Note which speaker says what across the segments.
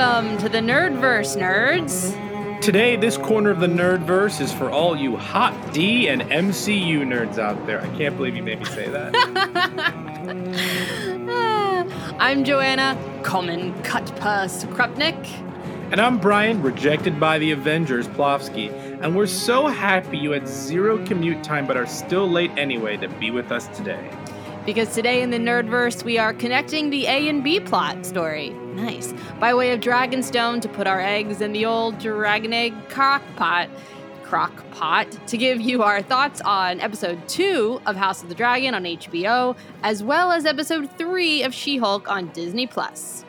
Speaker 1: Welcome to the Nerdverse, nerds.
Speaker 2: Today, this corner of the Nerdverse is for all you hot D and MCU nerds out there. I can't believe you made me say that.
Speaker 1: Ah, I'm Joanna, common cut purse Krupnik.
Speaker 2: and I'm Bryan, rejected by the Avengers, Plofsky. And we're so happy you had zero commute time but are still late anyway to be with us today.
Speaker 1: Because today in the Nerdverse, we are connecting the A and B plot story. Nice. By way of Dragonstone to put our eggs in the old dragon egg crockpot. Crockpot to give you our thoughts on episode 2 of House of the Dragon on HBO, as well as episode 3 of She Hulk on Disney Plus.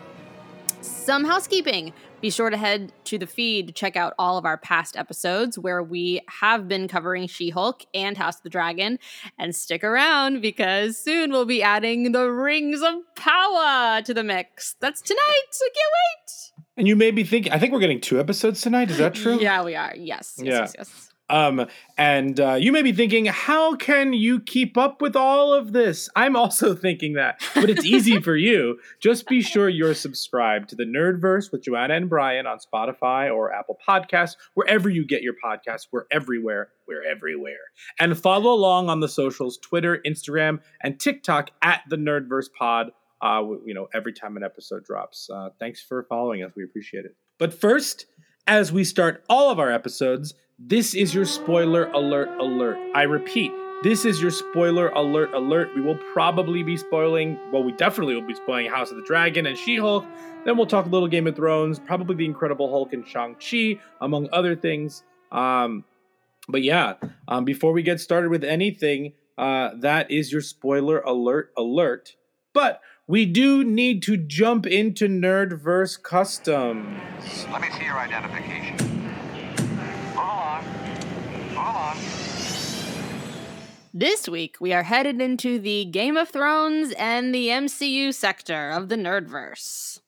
Speaker 1: Some housekeeping. Be sure to head to the feed to check out all of our past episodes where we have been covering She Hulk and House of the Dragon. And stick around because soon we'll be adding the Rings of Power to the mix. That's tonight. I can't wait.
Speaker 2: And you may be thinking, I think we're getting two episodes tonight. Is that true?
Speaker 1: Yeah, we are. Yes. Yes.
Speaker 2: Yeah.
Speaker 1: Yes. yes.
Speaker 2: Um, and uh, you may be thinking, how can you keep up with all of this? I'm also thinking that, but it's easy for you. Just be sure you're subscribed to the Nerdverse with Joanna and Bryan on Spotify or Apple Podcasts, wherever you get your podcasts. We're everywhere. We're everywhere. And follow along on the socials Twitter, Instagram, and TikTok at the Nerdverse Pod. Uh, you know, every time an episode drops. Uh, thanks for following us. We appreciate it. But first, as we start all of our episodes, this is your spoiler alert alert. I repeat, this is your spoiler alert alert. We will probably be spoiling, well, we definitely will be spoiling House of the Dragon and She Hulk. Then we'll talk a little Game of Thrones, probably The Incredible Hulk and Shang-Chi, among other things. Um, but yeah, um, before we get started with anything, uh, that is your spoiler alert alert. But we do need to jump into Nerdverse Customs.
Speaker 3: Let me see your identification. Move along. Move along.
Speaker 1: This week, we are headed into the Game of Thrones and the MCU sector of the Nerdverse.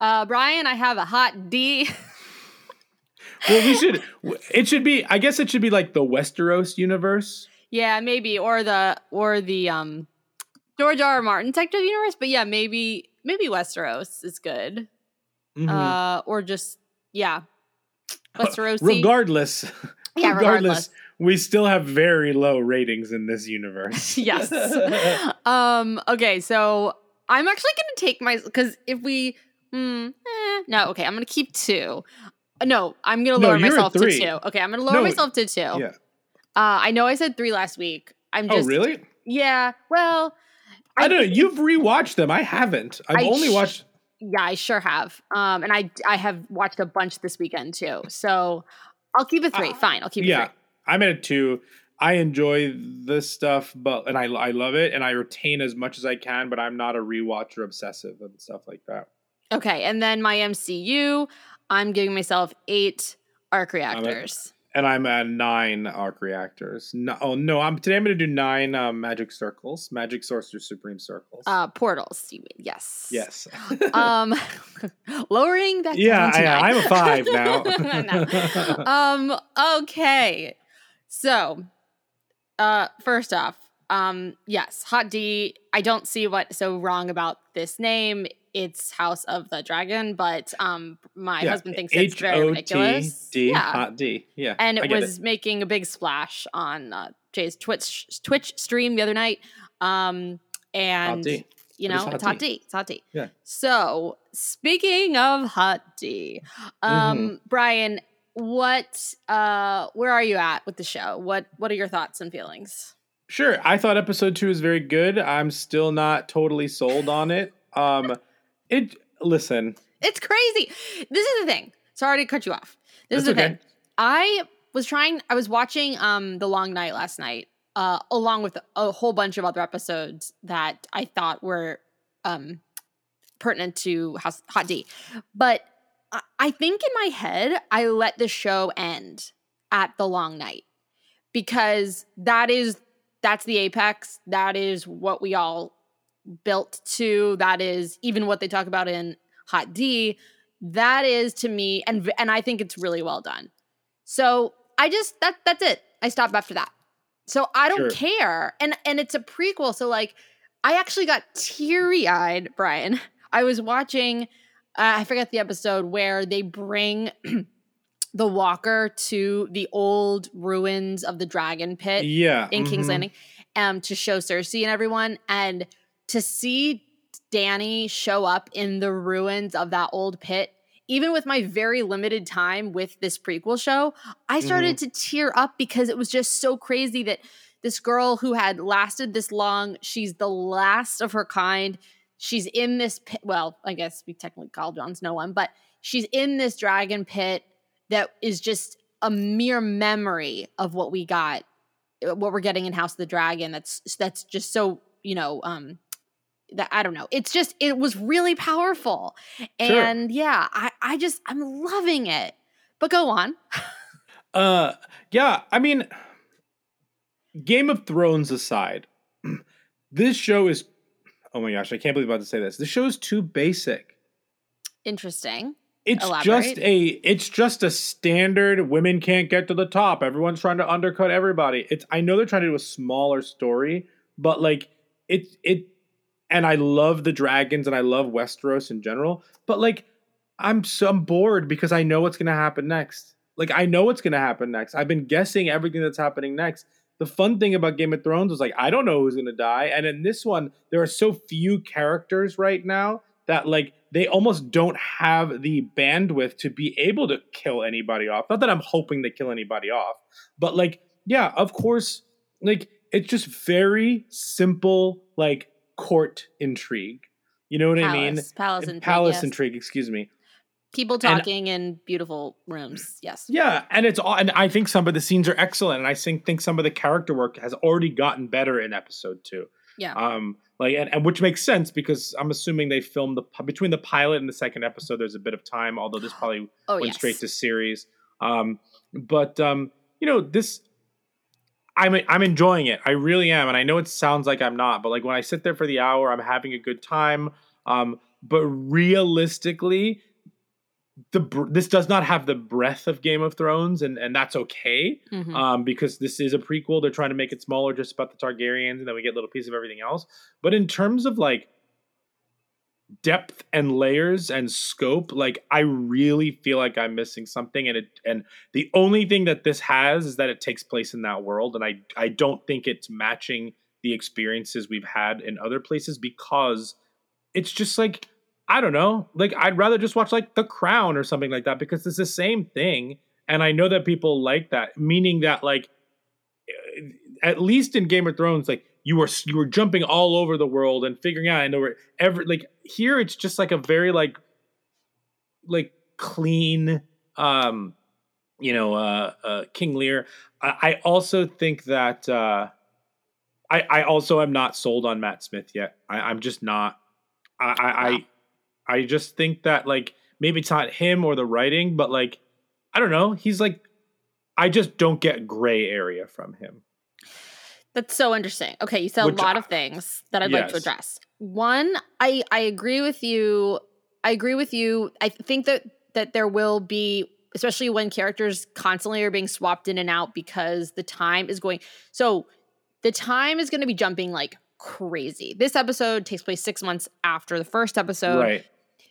Speaker 1: Uh, Bryan, I have a hot D.
Speaker 2: well, we should. It should be. I guess it should be like the Westeros universe.
Speaker 1: yeah, maybe, or the or the um George R. R. Martin sector of the universe. But yeah, maybe maybe Westeros is good.
Speaker 2: Mhm.
Speaker 1: Uh, or just yeah, Westeros.
Speaker 2: regardless,
Speaker 1: Yeah, regardless.
Speaker 2: we still have very low ratings in this universe.
Speaker 1: yes. um. Okay. So I'm actually gonna take my because if we, hmm, eh, no. Okay, I'm gonna keep two. Uh, No, I'm gonna lower
Speaker 2: you're
Speaker 1: myself to two. Okay, I'm gonna lower
Speaker 2: No,
Speaker 1: myself to two.
Speaker 2: yeah.
Speaker 1: Uh, I know I said three last week. I'm
Speaker 2: Oh,
Speaker 1: just.
Speaker 2: really?
Speaker 1: Yeah. Well.
Speaker 2: I don't know. You've rewatched them. I haven't. I've
Speaker 1: I
Speaker 2: only
Speaker 1: sh-
Speaker 2: watched.
Speaker 1: Yeah, I sure have. Um, and I I have watched a bunch this weekend too. So I'll keep it three. Fine, I'll keep it
Speaker 2: Yeah,
Speaker 1: three.
Speaker 2: I'm at a two. I enjoy this stuff, but and I I love it, and I retain as much as I can. But I'm not a rewatcher obsessive and stuff like that.
Speaker 1: Okay, and then my MCU, I'm giving myself eight arc reactors.
Speaker 2: And I'm at nine arc reactors. No, oh no, I'm today. I'm going to do nine um, magic circles, magic sorcerer supreme circles.
Speaker 1: Uh, portals. you mean, Yes.
Speaker 2: yes.
Speaker 1: um, lowering that.
Speaker 2: yeah, I. I'm a five now.
Speaker 1: No. um. Okay. So, uh, first off, um, yes, Hot D. I don't see what's so wrong about this name. It's House of the Dragon, but um, my
Speaker 2: Yeah,
Speaker 1: husband thinks it's very ridiculous.
Speaker 2: H-O-T-D,
Speaker 1: yeah,
Speaker 2: hot D. Yeah,
Speaker 1: and it was making a big splash on uh, Jay's Twitch Twitch stream the other night. Um, and
Speaker 2: D.
Speaker 1: you
Speaker 2: It
Speaker 1: know,
Speaker 2: hot
Speaker 1: it's hot
Speaker 2: D.
Speaker 1: D. It's hot D.
Speaker 2: Yeah.
Speaker 1: So speaking of hot D, um,
Speaker 2: Mm-hmm.
Speaker 1: Bryan, what uh, where are you at with the show? What what are your thoughts and feelings?
Speaker 2: Sure. I thought episode two was very good. I'm still not totally sold on it. Um, it listen.
Speaker 1: It's crazy. This is the thing. Sorry to cut you off. This is the
Speaker 2: okay.
Speaker 1: thing. I was trying. I was watching um the Long Night last night uh, along with a whole bunch of other episodes that I thought were um, pertinent to House, Hot D. But I, I think in my head, I let the show end at the long night because that is that's the apex. That is what we all built to. That is even what they talk about in Hot D. That is to me, and and I think it's really well done. So I just that that's it. I stopped after that. So I don't
Speaker 2: Sure.
Speaker 1: care. And and it's a prequel. So like I actually got teary eyed, Bryan. I was watching. Uh, I forget the episode where they bring the Walker to the old ruins of the Dragon Pit
Speaker 2: Yeah.
Speaker 1: in King's
Speaker 2: mhm.
Speaker 1: Landing um, to show Cersei and everyone. And to see Dany show up in the ruins of that old pit, even with my very limited time with this prequel show, I started to tear up because it was just so crazy that this girl who had lasted this long, she's the last of her kind. She's in this pit. Well, I guess we technically call Jon Snow one, but she's in this dragon pit that is just a mere memory of what we got what we're getting in House of the Dragon. That's that's just so you know um that I don't know. It's just it was really powerful,
Speaker 2: Sure.
Speaker 1: and yeah, I I just I'm loving it. But go on.
Speaker 2: Uh, yeah. I mean, Game of Thrones aside, this show is. Oh my gosh! I can't believe I'm about to say this. This show is too basic.
Speaker 1: Interesting.
Speaker 2: It's
Speaker 1: Elaborate.
Speaker 2: just a. It's just a standard. Women can't get to the top. Everyone's trying to undercut everybody. It's. I know they're trying to do a smaller story, but like it. It. And I love the dragons, and I love Westeros in general. But like, I'm so I'm bored because I know what's gonna happen next. Like I know what's gonna happen next. I've been guessing everything that's happening next. The fun thing about Game of Thrones was like I don't know who's gonna die, and in this one there are so few characters right now that like they almost don't have the bandwidth to be able to kill anybody off. Not that I'm hoping they kill anybody off, but like yeah, of course, like it's just very simple like court intrigue. You know what I mean?
Speaker 1: Palace, palace, intrigue,
Speaker 2: Palace
Speaker 1: yes.
Speaker 2: intrigue, excuse me.
Speaker 1: People talking in beautiful rooms. Yes.
Speaker 2: Yeah, and it's all, and I think some of the scenes are excellent, and I think think some of the character work has already gotten better in episode two.
Speaker 1: Yeah.
Speaker 2: Um, like, and, and which makes sense because I'm assuming they filmed the between the pilot and the second episode. There's a bit of time, although this probably
Speaker 1: oh
Speaker 2: went
Speaker 1: yes.
Speaker 2: straight to series. Um, but um, you know, this I'm I'm enjoying it. I really am, and I know it sounds like I'm not, but like when I sit there for the hour, I'm having a good time. Um, but realistically, the this does not have the breadth of Game of Thrones, and and that's okay
Speaker 1: Mhm.
Speaker 2: um, because this is a prequel. They're trying to make it smaller, just about the Targaryens, and then we get a little piece of everything else. But in terms of like depth and layers and scope, like I really feel like I'm missing something. And it and the only thing that this has is that it takes place in that world, and I I don't think it's matching the experiences we've had in other places because it's just like I don't know. Like I'd rather just watch like The Crown or something like that because it's the same thing. And I know that people like that, meaning that like eh, at least in Game of Thrones, like you were you were jumping all over the world and figuring out. I know where every like here it's just like a very like like clean um you know uh, uh King Lear. I, I also think that uh I I also am not sold on Matt Smith yet. I, I'm just not. I I. I I just think that like maybe it's not him or the writing, but like I don't know. He's like I just don't get gray area from him.
Speaker 1: That's so interesting. Okay, you said
Speaker 2: Which
Speaker 1: a lot
Speaker 2: I-
Speaker 1: of things that I'd like to address. One, I I agree with you. I agree with you. I think that that there will be especially when characters constantly are being swapped in and out because the time is going so the time is going to be jumping like crazy. This episode takes place 6 months after the first episode
Speaker 2: right.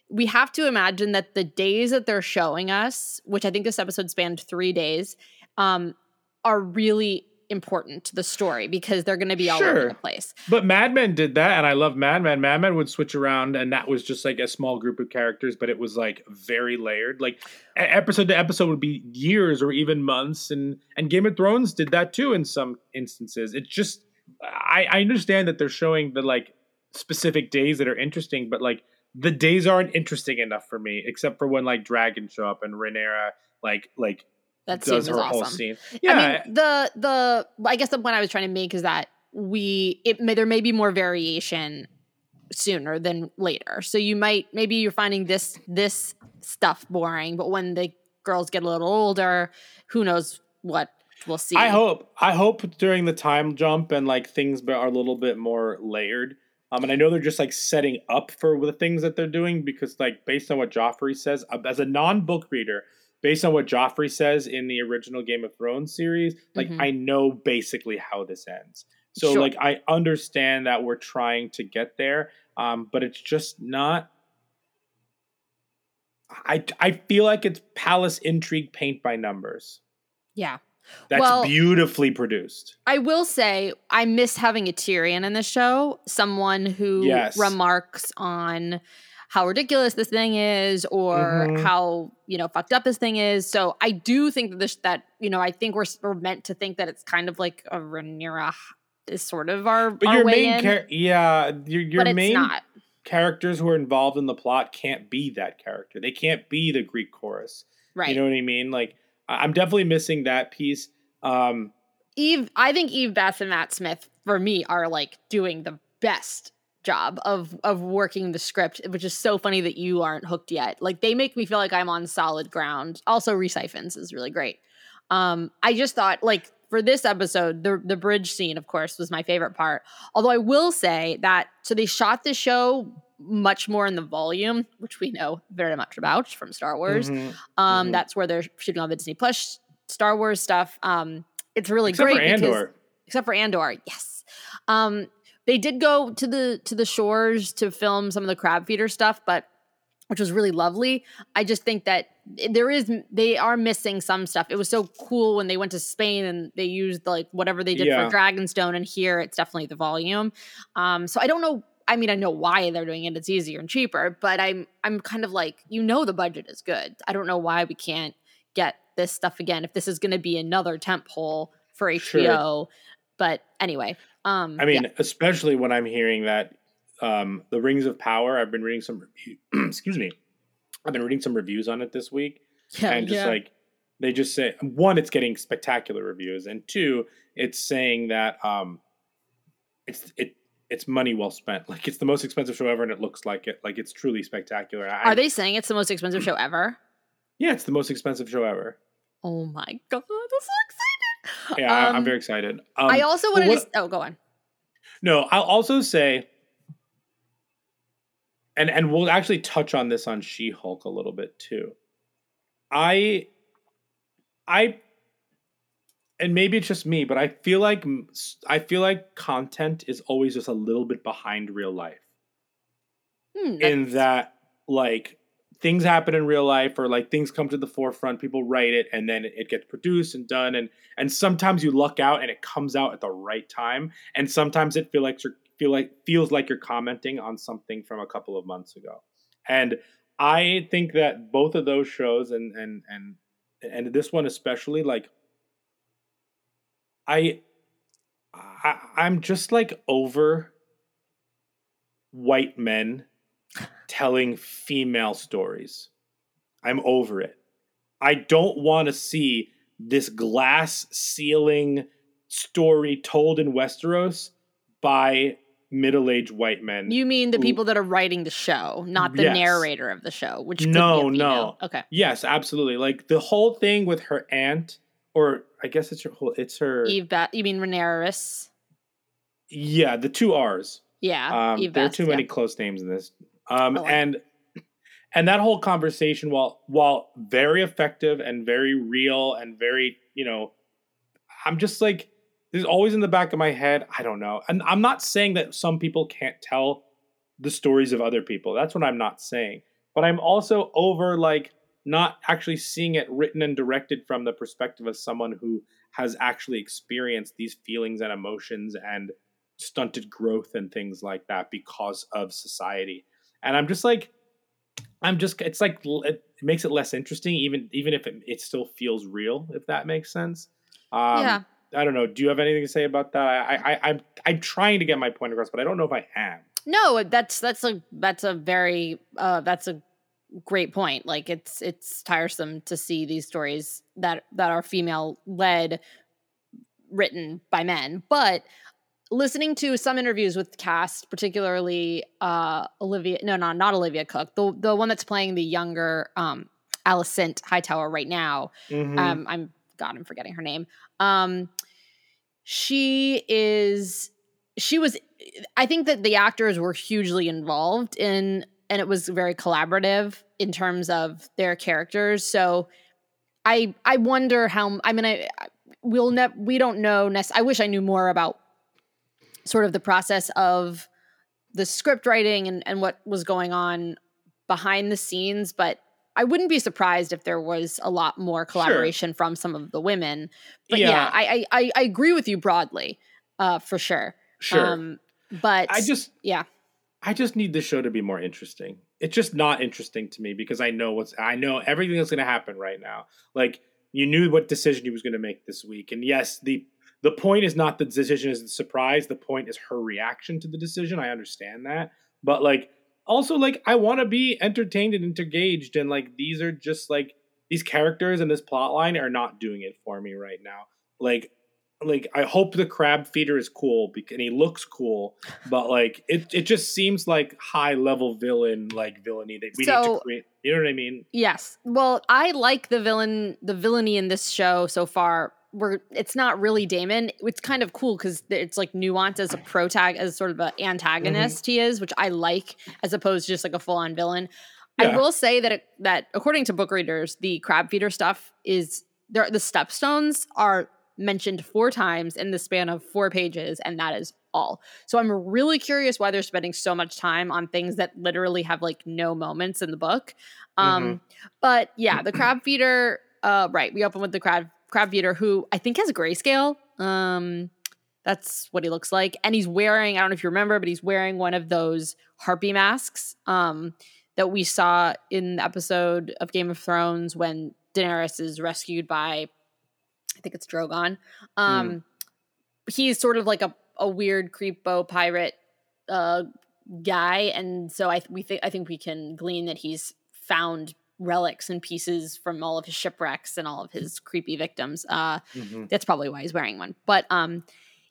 Speaker 1: we have to imagine that the days that they're showing us, which I think this episode spanned three days, um, are really important to the story because they're going to be all over the place.
Speaker 2: But Mad Men did that, and I love Mad Men. Mad Men would switch around, and that was just like a small group of characters, but it was like very layered. Like episode to episode would be years or even months, and and Game of Thrones did that too in some instances. It's just I, I understand that they're showing the like specific days that are interesting, but like the days aren't interesting enough for me, except for when like dragons show up and Rhaenyra like like
Speaker 1: that scene was awesome.
Speaker 2: Yeah,
Speaker 1: I mean, the the I guess the point I was trying to make is that we it may there may be more variation sooner than later. So you might maybe you're finding this this stuff boring, but when the girls get a little older, who knows what we'll see.
Speaker 2: I hope. I hope during the time jump and like things are a little bit more layered. Um, and I know they're just like setting up for the things that they're doing because, like, based on what Joffrey says, uh, as a non-book reader, based on what Joffrey says in the original Game of Thrones series, like
Speaker 1: Mhm.
Speaker 2: I know basically how this ends. So,
Speaker 1: Sure.
Speaker 2: like, I understand that we're trying to get there, um, but it's just not. I I feel like it's palace intrigue paint by numbers.
Speaker 1: Yeah.
Speaker 2: That's
Speaker 1: Well-
Speaker 2: beautifully produced.
Speaker 1: I will say I miss having a Tyrion in the show, someone who
Speaker 2: Yes.
Speaker 1: remarks on how ridiculous this thing is or
Speaker 2: Mhm.
Speaker 1: how, you know, fucked up this thing is. So I do think that this that, you know, I think we're, we're meant to think that it's kind of like a Rhaenyra is sort of our,
Speaker 2: But
Speaker 1: our
Speaker 2: your main
Speaker 1: in,
Speaker 2: char- yeah, your your main characters who are involved in the plot can't be that character. They can't be the Greek chorus.
Speaker 1: Right.
Speaker 2: You know what I mean? Like I'm definitely missing that piece. Um
Speaker 1: Eve, I think Eve Best and Matt Smith for me are like doing the best job of of working the script, which is so funny that you aren't hooked yet. Like they make me feel like I'm on solid ground. Also, Rhys Ifans is really great. Um, I just thought like for this episode, the the bridge scene, of course, was my favorite part. Although I will say that so they shot the show much more in the volume, which we know very much about from Star Wars.
Speaker 2: mhm.
Speaker 1: Um,
Speaker 2: Mhm.
Speaker 1: that's where they're shooting all the Disney Plus Star Wars stuff. Um, it's really
Speaker 2: except
Speaker 1: great
Speaker 2: for
Speaker 1: because-
Speaker 2: Andor.
Speaker 1: except for Andor. Yes. Um, they did go to the to the shores to film some of the crab feeder stuff, but which was really lovely. I just think that there is they are missing some stuff. It was so cool when they went to Spain and they used like whatever they did
Speaker 2: Yeah.
Speaker 1: for Dragonstone, and here it's definitely the volume. Um, so I don't know. I mean, I know why they're doing it. It's easier and cheaper, but I'm I'm kind of like, you know, the budget is good. I don't know why we can't get this stuff again if this is going to be another tentpole for HBO. But anyway, um,
Speaker 2: I mean, especially when I'm hearing that um the Rings of Power, I've been reading some excuse me. I've been reading some reviews on it this week.
Speaker 1: yeah,
Speaker 2: and just
Speaker 1: yeah.
Speaker 2: like they just say one it's getting spectacular reviews and two it's saying that um it's it it's money well spent like it's the most expensive show ever and it looks like it like it's truly spectacular I,
Speaker 1: are they saying it's the most expensive show ever?
Speaker 2: yeah it's the most expensive show ever
Speaker 1: Oh my god, I'm so!
Speaker 2: yeah I- i'm
Speaker 1: Um,
Speaker 2: very excited um,
Speaker 1: I also wanted
Speaker 2: what-
Speaker 1: to. Oh, go on.
Speaker 2: no i'll also say and and we'll actually touch on this on she-hulk a little bit too i i and maybe it's just me but i feel like i feel like content is always just a little bit behind real life
Speaker 1: Hmm,
Speaker 2: in that like things happen in real life or like things come to the forefront people write it and then it gets produced and done and and sometimes you luck out and it comes out at the right time and sometimes it feel like you're feel like feels like you're commenting on something from a couple of months ago. And i think that both of those shows and and and and this one especially like i, I i'm just like over white men telling female stories. I'm over it. I don't want to see this glass ceiling story told in Westeros by middle-aged white men.
Speaker 1: You mean the
Speaker 2: who-
Speaker 1: people that are writing the show, not the
Speaker 2: Yes.
Speaker 1: narrator of the show, which could
Speaker 2: No,
Speaker 1: be a
Speaker 2: no.
Speaker 1: Okay.
Speaker 2: yes, absolutely. Like the whole thing with her aunt, or I guess it's her whole. It's her.
Speaker 1: Eve Best. You mean Rhaenyra?
Speaker 2: Yeah, the two R's.
Speaker 1: Yeah.
Speaker 2: Um, there are too
Speaker 1: yeah.
Speaker 2: many close names in this. Um, and and that whole conversation, while while very effective and very real and very, you know, I'm just like, there's always in the back of my head. I don't know, and I'm not saying that some people can't tell the stories of other people. That's what I'm not saying. But I'm also over like not actually seeing it written and directed from the perspective of someone who has actually experienced these feelings and emotions and stunted growth and things like that because of society. And I'm just like, I'm just, it's like, it makes it less interesting, even even if it, it still feels real, if that makes sense. Um,
Speaker 1: Yeah.
Speaker 2: I don't know. Do you have anything to say about that? I, I, I, I'm, I'm trying to get my point across, but I don't know if I am.
Speaker 1: No, that's that's a that's a very uh that's a great point. Like it's it's tiresome to see these stories that that are female led written by men. But listening to some interviews with cast, particularly uh Olivia no no not Olivia Cooke, the the one that's playing the younger um Alicent Hightower right now.
Speaker 2: Mhm.
Speaker 1: Um I'm God, I'm forgetting her name. Um she is she was I think that the actors were hugely involved in and it was very collaborative in terms of their characters. So I I wonder how I mean I I- we'll never we don't know nec- I wish I knew more about sort of the process of the script writing and, and what was going on behind the scenes, but I wouldn't be surprised if there was a lot more collaboration from some of the women. But yeah,
Speaker 2: Yeah.
Speaker 1: I, I I I agree with you broadly, uh, for sure.
Speaker 2: sure.
Speaker 1: Um, but
Speaker 2: I just
Speaker 1: yeah,
Speaker 2: I just need the show to be more interesting. It's just not interesting to me because I know what's I know everything that's going to happen right now. Like you knew what decision he was going to make this week, and yes, the the point is not the decision is the surprise. The point is her reaction to the decision. I understand that, but like also like I want to be entertained and engaged, and like these are just like these characters and this plot line are not doing it for me right now. Like like I hope the crab feeder is cool bec- and he looks cool, but like it it just seems like high level villain like villainy that we need to create. You know what I mean?
Speaker 1: Yes. Well, I like the villain, the villainy in this show so far. Where it's not really Daemon. It's kind of cool because it's like nuanced as a protag, as sort of an antagonist he is, which I like, as opposed to just like a full on villain. I will say that it, that according to book readers, the crab feeder stuff is there. The stepstones are mentioned four times in the span of four pages, and that is all. So I'm really curious why they're spending so much time on things that literally have like no moments in the book. Um, but yeah, the crab feeder. Uh, right, we open with the crab crab feeder, who I think has a grayscale. Um, that's what he looks like, and he's wearing. I don't know if you remember, but he's wearing one of those harpy masks. Um, that we saw in the episode of Game of Thrones when Daenerys is rescued by, I think it's Drogon. Um, He's sort of like a, a weird creepo pirate uh, guy, and so I we think I think we can glean that he's found relics and pieces from all of his shipwrecks and all of his creepy victims. Uh,
Speaker 2: Mhm.
Speaker 1: that's probably why he's wearing one. But um,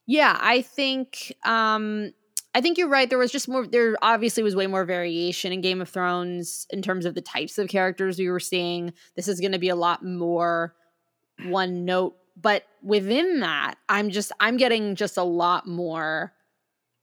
Speaker 1: yeah, I think um, I think you're right. There was just more. There obviously was way more variation in Game of Thrones in terms of the types of characters we were seeing. This is going to be a lot more one note, but within that, I'm just I'm getting just a lot more.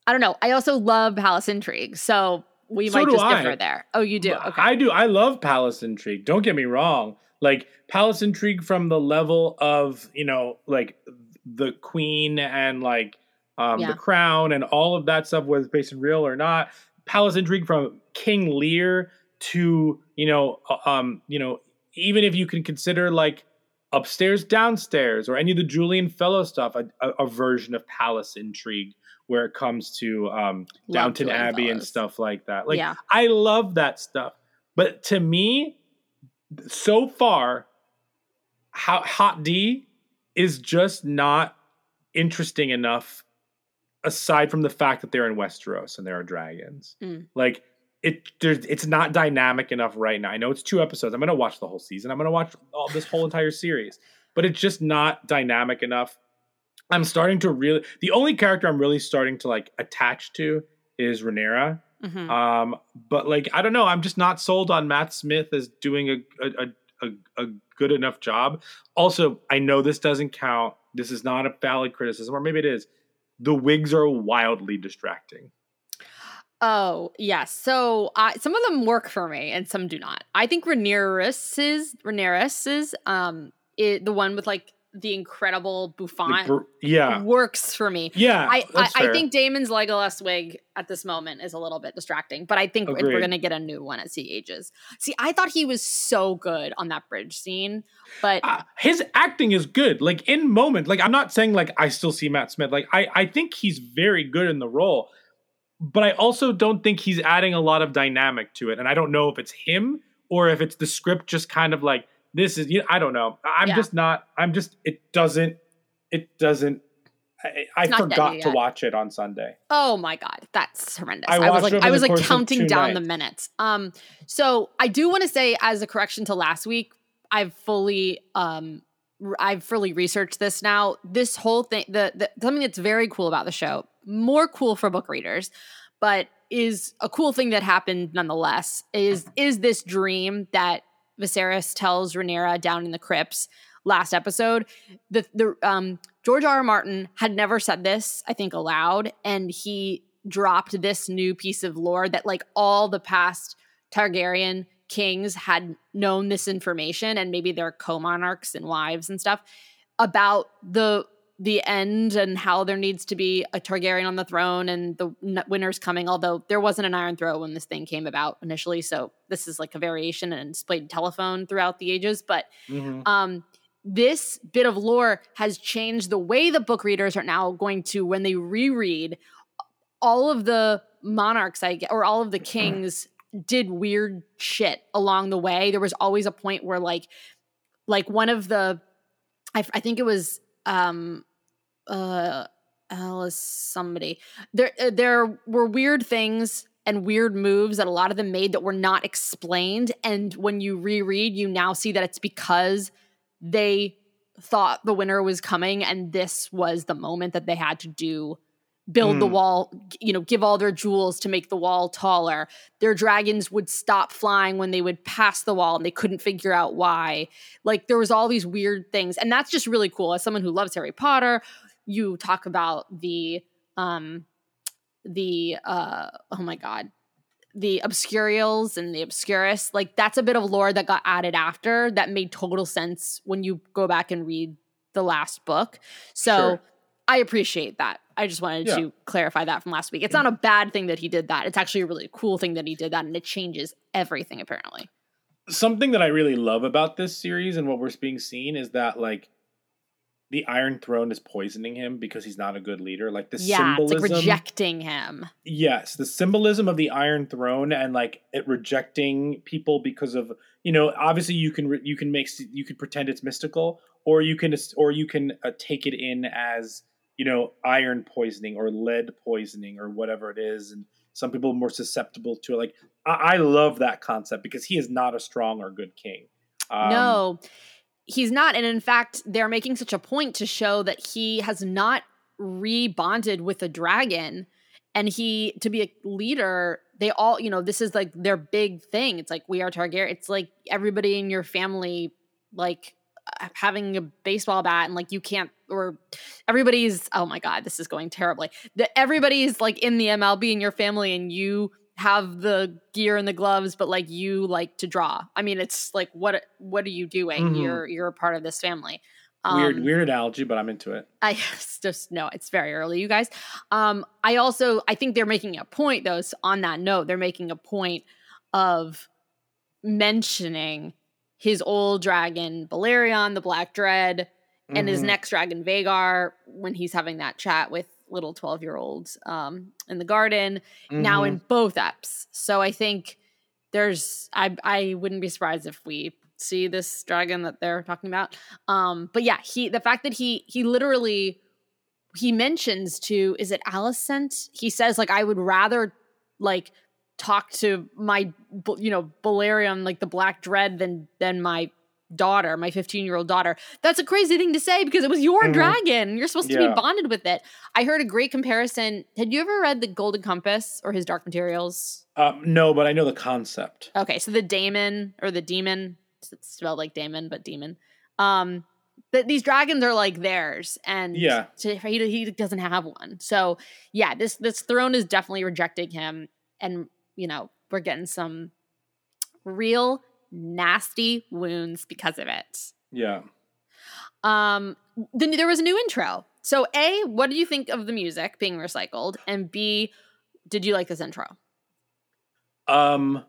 Speaker 1: I don't know. I also love Palace Intrigue, so we
Speaker 2: So
Speaker 1: might just
Speaker 2: I.
Speaker 1: differ there. Oh, you do? Okay.
Speaker 2: I do. I love Palace Intrigue. Don't get me wrong. Like Palace Intrigue from the level of you know like the Queen and like um,
Speaker 1: Yeah.
Speaker 2: the Crown and all of that stuff, whether it's based in real or not. Palace Intrigue from King Lear to you know uh, um you know even if you can consider like upstairs downstairs or any of the Julian Fellow stuff a, a, a version of Palace Intrigue where it comes to um Downton Abbey and stuff like that. Like
Speaker 1: Yeah.
Speaker 2: I love that stuff. But to me, so far, how Hot D is just not interesting enough aside from the fact that they're in Westeros and there are dragons.
Speaker 1: Mm.
Speaker 2: Like it there's it's not dynamic enough right now. I know it's two episodes. I'm gonna watch the whole season. I'm gonna watch all this whole entire series. But it's just not dynamic enough. I'm starting to really the only character I'm really starting to like attach to is Rhaenyra.
Speaker 1: Mhm.
Speaker 2: Um, but like I don't know, I'm just not sold on Matt Smith as doing a a, a, a, good enough job. Also, I know this doesn't count. This is not a valid criticism, or maybe it is. The wigs are wildly distracting.
Speaker 1: Oh yes, so uh, some of them work for me and some do not. I think Rhaenyra's Rhaenyra's um i the one with like the incredible bouffant
Speaker 2: br- yeah,
Speaker 1: works for me.
Speaker 2: yeah.
Speaker 1: I, I, I think Daemon's Legolas wig at this moment is a little bit distracting, but I think we're gonna get a new one as he ages. See, I thought he was so good on that bridge scene, but
Speaker 2: uh, his acting is good. Like in moment, like I'm not saying like I still see Matt Smith. Like I I think he's very good in the role, but I also don't think he's adding a lot of dynamic to it. And I don't know if it's him or if it's the script just kind of like this is you know, I don't know. I'm
Speaker 1: Yeah.
Speaker 2: just not I'm just it doesn't it doesn't I, I
Speaker 1: It's not dead
Speaker 2: forgot to watch it on Sunday.
Speaker 1: Oh my god, that's horrendous.
Speaker 2: I
Speaker 1: I, was like I was like counting down the minutes. Um so I do want to say as a correction to last week, I've fully um I've fully researched this now. This whole thing the, the something that's very cool about the show, more cool for book readers, but is a cool thing that happened nonetheless is is this dream that Viserys tells Rhaenyra down in the crypts last episode. The the um George R. R. Martin had never said this, I think, aloud, and he dropped this new piece of lore that like all the past Targaryen kings had known this information, and maybe their co-monarchs and wives and stuff about the the end and how there needs to be a Targaryen on the throne and the winner's coming. Although there wasn't an Iron Throne when this thing came about initially, so this is like a variation and displayed telephone throughout the ages, but
Speaker 2: Mhm.
Speaker 1: um, this bit of lore has changed the way the book readers are now going to when they reread all of the monarchs i get or all of the kings did weird shit along the way there was always a point where like like one of the i, I think it was um uh alice somebody. There uh, there were weird things and weird moves that a lot of them made that were not explained and when you reread you now see that it's because they thought the winter was coming and this was the moment that they had to do build the
Speaker 2: Mm.
Speaker 1: wall you know give all their jewels to make the wall taller. Their dragons would stop flying when they would pass the wall and they couldn't figure out why. Like there was all these weird things and that's just really cool. As someone who loves harry potter you talk about the um the uh oh my god the obscurials and the obscurus like that's a bit of lore that got added after that made total sense when you go back and read the last book. So
Speaker 2: Sure.
Speaker 1: i appreciate that. I just wanted
Speaker 2: Yeah.
Speaker 1: to clarify that from last week. It's not a bad thing that he did that. It's actually a really cool thing that he did that and it changes everything apparently.
Speaker 2: Something that I really love about this series and what we're being seen is that like the Iron Throne is poisoning him because he's not a good leader. Like the
Speaker 1: yeah it's
Speaker 2: symbolism,
Speaker 1: like rejecting him.
Speaker 2: Yes, the symbolism of the Iron Throne and like it rejecting people because of you know obviously you can re- you can make you can pretend it's mystical or you can or you can uh, take it in as you know iron poisoning or lead poisoning or whatever it is and some people are more susceptible to it. Like I, I love that concept because he is not a strong or good king. Um,
Speaker 1: no, he's not. And in fact, they're making such a point to show that he has not rebonded with a dragon. And he, to be a leader, they all, you know, this is like their big thing. It's like, we are Targaryen. It's like everybody in your family, like uh, having a baseball bat and like you can't, or everybody's, oh my God, this is going terribly. That everybody's like in the MLB in your family and you have the gear and the gloves but like you like to draw. I mean it's like what what are you doing?
Speaker 2: Mhm.
Speaker 1: you're you're a part of this family.
Speaker 2: Weird
Speaker 1: Um,
Speaker 2: weird analogy but i'm into it.
Speaker 1: I just no it's very early you guys. Um i also i think they're making a point though s- on that note they're making a point of mentioning his old dragon Balerion, the black dread and his
Speaker 2: Mhm.
Speaker 1: next dragon Vhagar when he's having that chat with little 12 year olds um in the garden now
Speaker 2: Mhm.
Speaker 1: in both apps. So I think there's I I wouldn't be surprised if we see this dragon that they're talking about. Um but yeah, he the fact that he he literally he mentions to is it Alicent? He says like I would rather like talk to my you know Balerion like the black dread than than my daughter, my 15 year old daughter. That's a crazy thing to say because it was your
Speaker 2: Mhm.
Speaker 1: dragon. You're supposed to be bonded with it. I heard a great comparison. Had you ever read The Golden Compass or his Dark Materials?
Speaker 2: um, no but i know the concept
Speaker 1: Okay, so the daemon or the demon, it's spelled like Daemon, but demon. Um, that these dragons are like theirs, and
Speaker 2: Yeah.
Speaker 1: he he doesn't have one. So yeah, this this throne is definitely rejecting him, and you know we're getting some real nasty wounds because of it.
Speaker 2: yeah
Speaker 1: Um, then there was a new intro. So a, what did you think of the music being recycled, and b, did you like this intro?
Speaker 2: Um,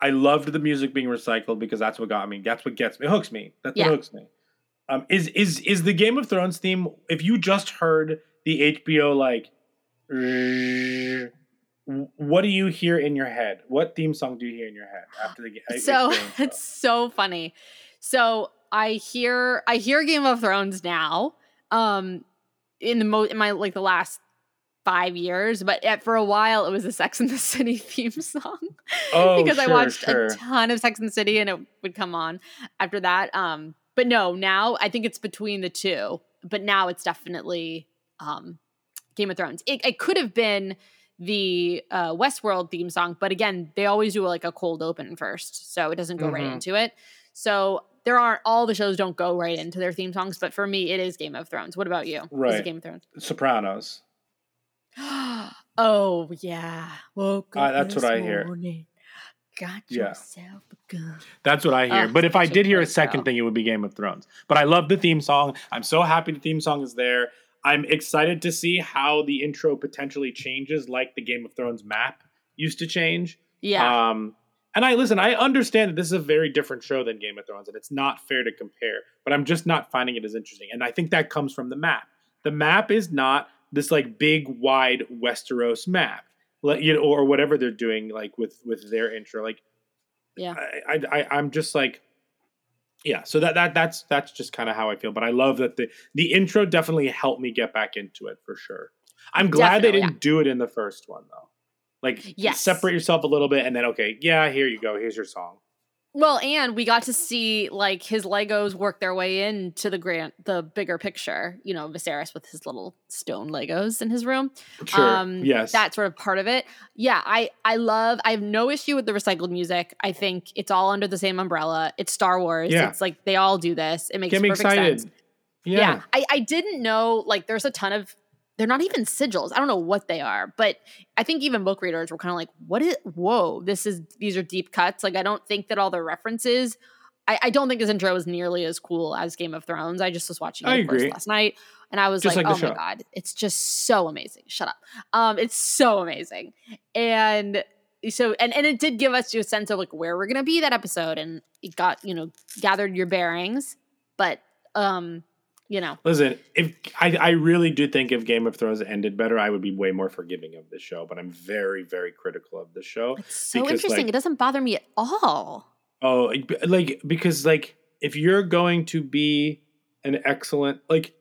Speaker 2: I loved the music being recycled because that's what got me. That's what gets me. It hooks me. That's
Speaker 1: Yeah.
Speaker 2: what hooks me. Um, is is is the Game of Thrones theme? If you just heard the HBO like, what do you hear in your head? What theme song do you hear in your head after the game?
Speaker 1: so it's so funny so i hear i hear game of thrones now um in the mo in my like the last five years, but at, for a while it was a Sex and the City theme song
Speaker 2: Oh,
Speaker 1: because I watched
Speaker 2: sure.
Speaker 1: a ton of Sex and the City and it would come on after that. Um, but no, now I think it's between the two, but now it's definitely um, Game of Thrones. It, it could have been the uh, Westworld theme song, but again, they always do like a cold open first, so it doesn't go right
Speaker 2: Mhm.
Speaker 1: into it. So there aren't all the shows don't go right into their theme songs, but for me, it is Game of Thrones. What about you?
Speaker 2: Right.
Speaker 1: Game of Thrones?
Speaker 2: Sopranos.
Speaker 1: oh yeah, woke
Speaker 2: Uh, that's what I hear.
Speaker 1: morning, Got
Speaker 2: Yeah.
Speaker 1: yourself a gun.
Speaker 2: That's what I hear. But if I did hear a second
Speaker 1: show.
Speaker 2: thing, it would be Game of Thrones. But I love the theme song. I'm so happy the theme song is there. I'm excited to see how the intro potentially changes, like the Game of Thrones map used to change.
Speaker 1: Yeah,
Speaker 2: Um, and I listen, I understand that this is a very different show than Game of Thrones, and it's not fair to compare, but I'm just not finding it as interesting. And I think that comes from the map. The map is not this like big, wide Westeros map, like, you know, or whatever they're doing, like with with their intro. Like,
Speaker 1: Yeah.
Speaker 2: I, I, I I'm just like, yeah. So that that that's that's just kind of how I feel. But I love that the the intro definitely helped me get back into it for sure. I'm glad they didn't do it in the first one though. Like
Speaker 1: Yes.
Speaker 2: separate yourself a little bit and then okay, yeah, here you go. Here's your song.
Speaker 1: Well, and we got to see like his Legos work their way into the grant, the bigger picture. You know, Viserys with his little stone Legos in his room.
Speaker 2: Sure.
Speaker 1: Um,
Speaker 2: yes.
Speaker 1: that's sort of part of it. Yeah, I I love. I have no issue with the recycled music. I think it's all under the same umbrella. It's Star Wars.
Speaker 2: Yeah.
Speaker 1: It's like they all do this. It makes
Speaker 2: Get me
Speaker 1: perfect
Speaker 2: excited.
Speaker 1: sense.
Speaker 2: Yeah.
Speaker 1: Yeah. I, I didn't know like there's a ton of they're not even sigils. I don't know what they are, but I think even book readers were kind of like, what is whoa, this is these are deep cuts. Like I don't think that all the references I, I don't think this intro is nearly as cool as Game of Thrones. I just was watching it
Speaker 2: I
Speaker 1: of course,
Speaker 2: agree.
Speaker 1: last night and I was like,
Speaker 2: like
Speaker 1: oh my
Speaker 2: show.
Speaker 1: god, it's just so amazing. Shut up. Um, it's so amazing. And so and and it did give us a sense of like where we're gonna be that episode and it got, you know, gathered your bearings. But um, you know,
Speaker 2: Listen, if I, I really do think if Game of Thrones ended better, I would be way more forgiving of the show. But I'm very, very critical of the show.
Speaker 1: It's so
Speaker 2: Because,
Speaker 1: interesting.
Speaker 2: like-
Speaker 1: it doesn't bother me at all.
Speaker 2: Oh, like because like if you're going to be an excellent like,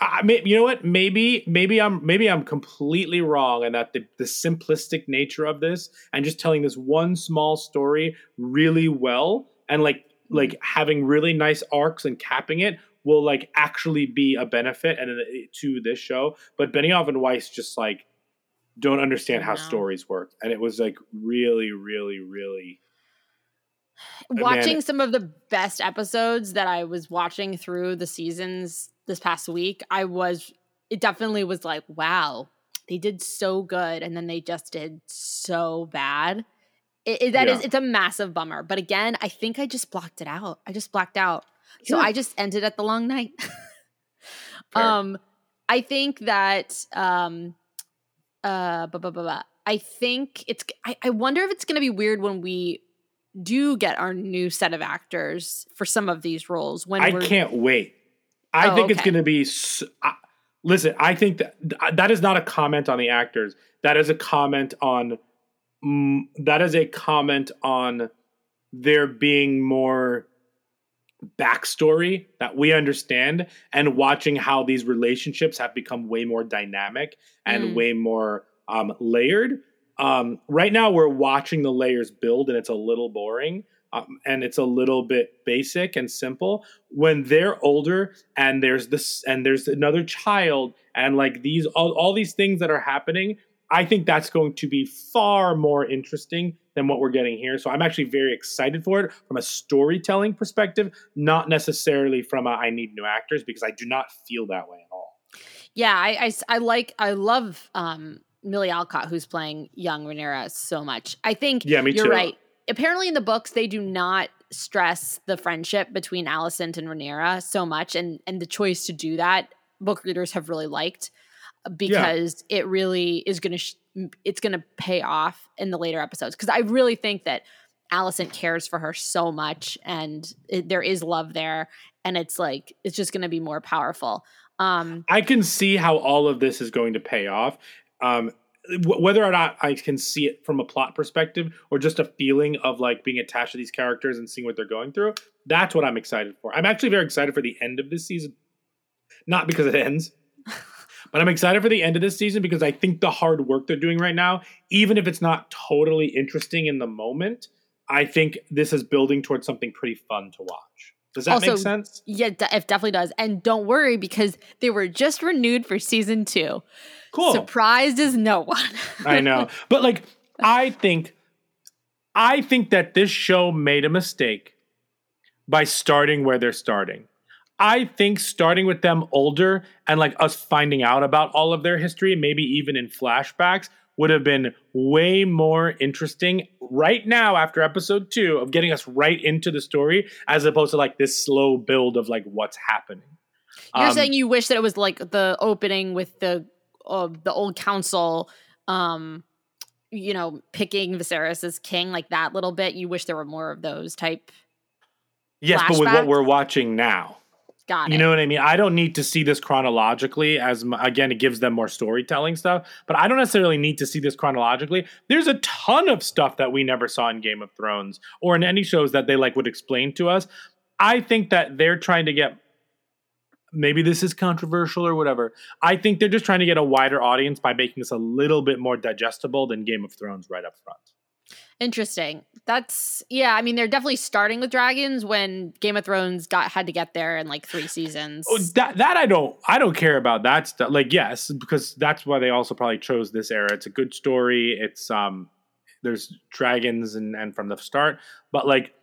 Speaker 2: I may, you know what? Maybe maybe I'm maybe I'm completely wrong, and that the, the simplistic nature of this and just telling this one small story really well and like like having really nice arcs and capping it will like actually be a benefit and uh, to this show. But Benioff and Weiss just like don't understand how stories work, and it was like really, really, really.
Speaker 1: Watching
Speaker 2: it-
Speaker 1: some of the best episodes that I was watching through the seasons this past week, I was it definitely was like, wow, they did so good and then they just did so bad. It, it- that is
Speaker 2: Yeah.
Speaker 1: it's a massive bummer. But again, I think I just blocked it out. I just blacked out. So
Speaker 2: Yeah.
Speaker 1: I just ended at the long night. Um I think that um uh blah, blah, blah, blah. I think it's I, I wonder if it's gonna be weird when we do get our new set of actors for some of these roles when
Speaker 2: I can't wait. I
Speaker 1: Oh,
Speaker 2: think it's going to be. s I listen, I think that that is not a comment on the actors. That is a comment on. Mm, that is a comment on there being more backstory that we understand and watching how these relationships have become way more dynamic and
Speaker 1: Mm.
Speaker 2: way more um, layered. Um, right now, we're watching the layers build, and it's a little boring. Um, and it's a little bit basic and simple. When they're older, and there's this, and there's another child, and like these, all, all these things that are happening, I think that's going to be far more interesting than what we're getting here. So I'm actually very excited for it from a storytelling perspective, not necessarily from a I need new actors because I do not feel that way at all.
Speaker 1: yeah I I like I love um Milly Alcock who's playing young Rhaenyra so much. I think
Speaker 2: Yeah, me
Speaker 1: you're
Speaker 2: too.
Speaker 1: right. Apparently in the books they do not stress the friendship between Alicent and Rhaenyra so much and and the choice to do that book readers have really liked because it really is going to sh- it's going to pay off in the later episodes because I really think that Alicent cares for her so much and it, there is love there and it's like it's just going to be more powerful. Um
Speaker 2: I can see how all of this is going to pay off. Um, wh- whether or not I can see it from a plot perspective or just a feeling of like being attached to these characters and seeing what they're going through, that's what I'm excited for. I'm actually very excited for the end of this season not because it ends. But I'm excited for the end of this season because I think the hard work they're doing right now, even if it's not totally interesting in the moment, I think this is building towards something pretty fun to watch. Does that
Speaker 1: Also,
Speaker 2: make sense?
Speaker 1: Yeah, it definitely does. And don't worry because they were just renewed for season two.
Speaker 2: Cool.
Speaker 1: Surprised as no one.
Speaker 2: I know. But like I think I think that this show made a mistake by starting where they're starting. I think starting with them older and like us finding out about all of their history, maybe even in flashbacks, would have been way more interesting right now after episode two of getting us right into the story as opposed to like this slow build of like what's happening.
Speaker 1: You're
Speaker 2: Um,
Speaker 1: saying you wish that it was like the opening with the uh, the old council, um, you know, picking Viserys as king, like that little bit. You wish there were more of those type.
Speaker 2: yes, but with what we're watching now.
Speaker 1: Got
Speaker 2: You
Speaker 1: it.
Speaker 2: know what I mean? I don't need to see this chronologically as again it gives them more storytelling stuff, but I don't necessarily need to see this chronologically. There's a ton of stuff that we never saw in Game of Thrones or in any shows that they like would explain to us. I think that they're trying to get maybe this is controversial or whatever. I think they're just trying to get a wider audience by making this a little bit more digestible than Game of Thrones right up front.
Speaker 1: Interesting. That's yeah. I mean, they're definitely starting with dragons when Game of Thrones got had to get there in like three seasons.
Speaker 2: Oh, that that I don't I don't care about that stuff. Like yes, because that's why they also probably chose this era. It's a good story. It's um there's dragons and and from the start. But like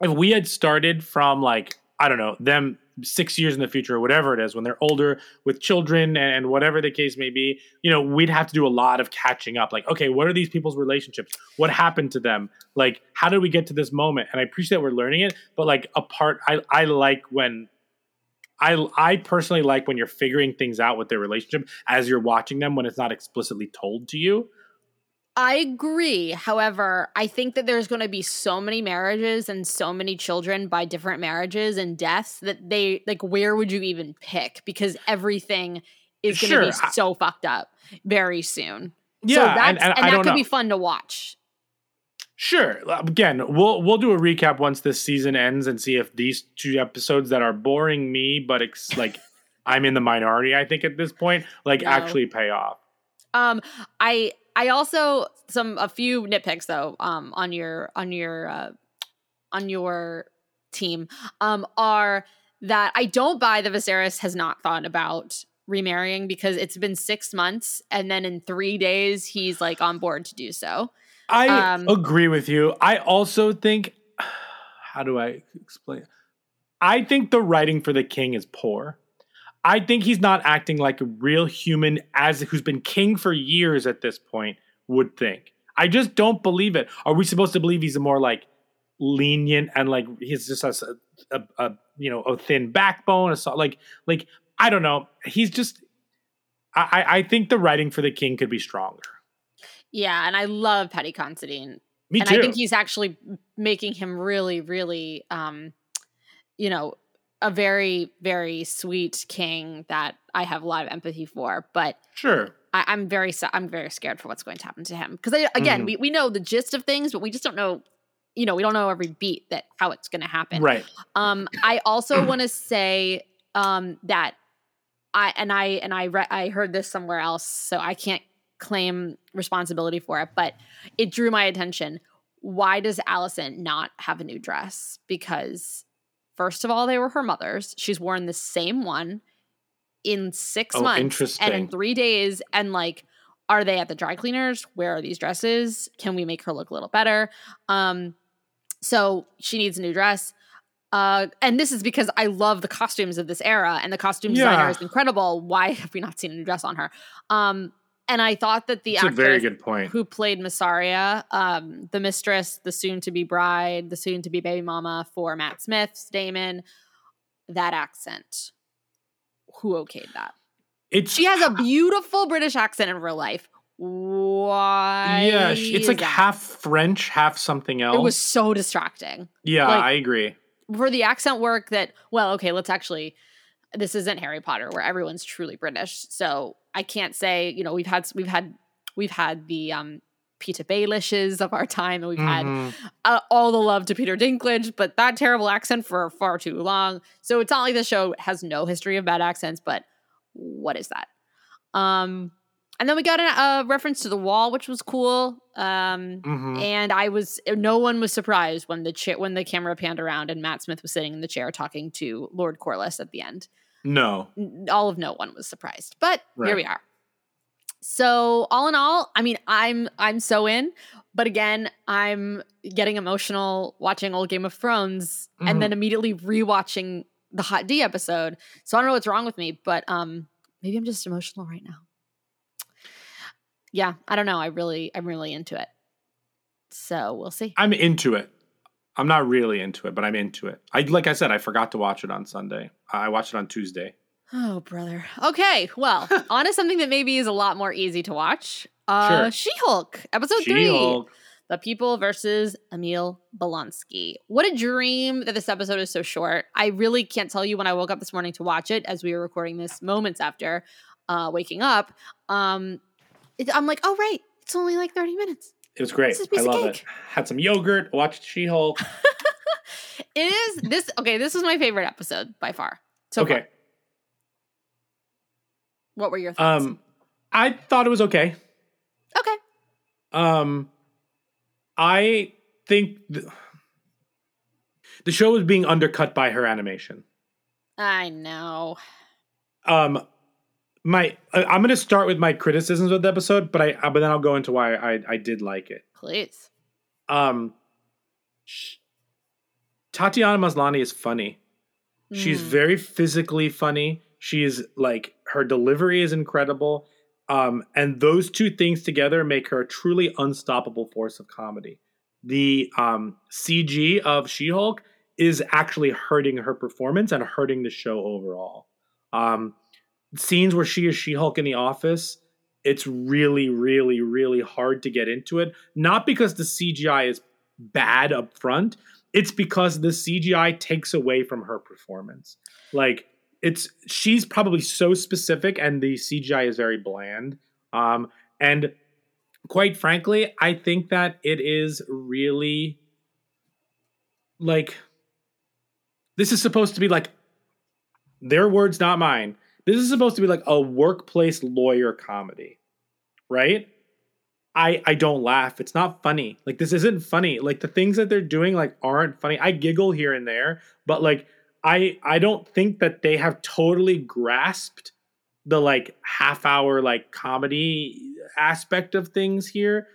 Speaker 2: if we had started from like I don't know them six years in the future or whatever it is when they're older with children and whatever the case may be you know we'd have to do a lot of catching up. Like okay what are these people's relationships? What happened to them? Like how did we get to this moment? And i appreciate that we're learning it but like a part i i like when I I personally like when you're figuring things out with their relationship as you're watching them when it's not explicitly told to you.
Speaker 1: I agree. However, I think that there's going to be so many marriages and so many children by different marriages and deaths that they like. Where would you even pick? Because everything is going to
Speaker 2: Sure,
Speaker 1: be
Speaker 2: I-
Speaker 1: so fucked up very soon. so
Speaker 2: Yeah,
Speaker 1: that's,
Speaker 2: and, and, I
Speaker 1: that could
Speaker 2: know.
Speaker 1: be fun to watch.
Speaker 2: Sure. Again, we'll we'll do a recap once this season ends and see if these two episodes that are boring me, but it's like I'm in the minority. I think at this point, like
Speaker 1: No.
Speaker 2: actually pay off.
Speaker 1: Um, I I also some a few nitpicks though. Um, on your on your uh, on your team, um, are that I don't buy that Viserys has not thought about remarrying because it's been six months and then in three days he's like on board to do so.
Speaker 2: I
Speaker 1: Um,
Speaker 2: agree with you. I also think, how do I explain? I think the writing for the king is poor. I think he's not acting like a real human, as who's been king for years at this point would think. I just don't believe it. Are we supposed to believe he's a more like lenient and like he's just a, a, a you know a thin backbone, a so, like like I don't know. He's just. I, I- think the writing for the king could be stronger.
Speaker 1: Yeah, and I love Paddy Considine.
Speaker 2: Me
Speaker 1: and
Speaker 2: too.
Speaker 1: I think he's actually making him really, really, um, you know, a very, very sweet king that I have a lot of empathy for. But
Speaker 2: sure.
Speaker 1: I, I'm very, I'm very scared for what's going to happen to him because again,
Speaker 2: Mhm.
Speaker 1: we we know the gist of things, but we just don't know. You know, we don't know every beat that how it's going to happen.
Speaker 2: Right.
Speaker 1: Um, I also want to say um, that I and I and I re- I heard this somewhere else, so I can't claim responsibility for it, but it drew my attention. Why does Alicent not have a new dress? Because first of all, they were her mother's. She's worn the same one in six
Speaker 2: Oh,
Speaker 1: months and in three days, and like. Are they at the dry cleaners? Where are these dresses? Can we make her look a little better? Um, so she needs a new dress. Uh, and this is because I love the costumes of this era, and the costume designer
Speaker 2: Yeah.
Speaker 1: is incredible. Why have we not seen a new dress on her? Um, and I thought that the
Speaker 2: That's very good point.
Speaker 1: who played Mysaria, um, the mistress, the soon-to-be bride, the soon-to-be baby mama for Matt Smith's Daemon, that accent. Who okayed that?
Speaker 2: It's
Speaker 1: She has a beautiful British accent in real life. Why?
Speaker 2: yeah, it's like
Speaker 1: that?
Speaker 2: half French, half something else.
Speaker 1: It was so distracting.
Speaker 2: yeah,
Speaker 1: like-
Speaker 2: I agree.
Speaker 1: for the accent work that well okay let's actually this isn't harry potter where everyone's truly british so i can't say you know we've had we've had we've had the um Petyr Baelishes of our time, and we've had
Speaker 2: Mhm.
Speaker 1: uh, all the love to Peter Dinklage, but that terrible accent for far too long. So it's not like the show has no history of bad accents, but what is that? Um, and then we got a, a reference to the wall, which was cool. Um,
Speaker 2: Mhm.
Speaker 1: and I was no one was surprised when the cha- when the camera panned around and Matt Smith was sitting in the chair talking to Lord Corlys at the end.
Speaker 2: No.
Speaker 1: All of no one was surprised, but here we are. So all in all, I mean, I'm I'm so in, but again, I'm getting emotional watching old Game of Thrones and then immediately rewatching the Hot D episode. So I don't know what's wrong with me, but um, maybe I'm just emotional right now. Yeah, I don't know. I really, I'm really into it. So we'll see.
Speaker 2: I'm into it. I'm not really into it, but I'm into it. I like I said, I forgot to watch it on Sunday. I watched it on Tuesday.
Speaker 1: Oh, brother. Okay, well, on to something that maybe is a lot more easy to watch. Uh,
Speaker 2: Sure.
Speaker 1: She-Hulk, episode three.
Speaker 2: She-Hulk.
Speaker 1: The People versus Emil Blonsky. What a dream that this episode is so short. I really can't tell you when I woke up this morning to watch it as we were recording this moments after uh, waking up. Um, it, I'm like, oh, right. It's only like 30 minutes.
Speaker 2: It was great.
Speaker 1: This is a piece
Speaker 2: I love
Speaker 1: cake.
Speaker 2: it. Had some yogurt. Watched She-Hulk.
Speaker 1: It is this. Okay, this was my favorite episode by far. So
Speaker 2: okay.
Speaker 1: far. What were your thoughts?
Speaker 2: Um, I thought it was okay.
Speaker 1: okay.
Speaker 2: Um, I think th- the show was being undercut by her animation.
Speaker 1: I know.
Speaker 2: Um, my I'm going to start with my criticisms of the episode, but I but then I'll go into why I I did like it.
Speaker 1: Please.
Speaker 2: Um, Tatiana Maslany is funny. She's
Speaker 1: Mm.
Speaker 2: very physically funny. She's like her delivery is incredible. Um, and those two things together make her a truly unstoppable force of comedy. The um, CG of She Hulk is actually hurting her performance and hurting the show overall. Um, scenes where she is She Hulk in the office, it's really, really, really hard to get into it. Not because the CGI is bad up front, it's because the CGI takes away from her performance. Like it's she's probably so specific and the CGI is very bland. Um and quite frankly, I think that it is really like this is supposed to be like their words not mine. This is supposed to be like a workplace lawyer comedy. Right? I I don't laugh. It's not funny. Like this isn't funny. Like the things that they're doing like aren't funny. I giggle here and there, but like I I don't think that they have totally grasped the like half hour like comedy aspect of things here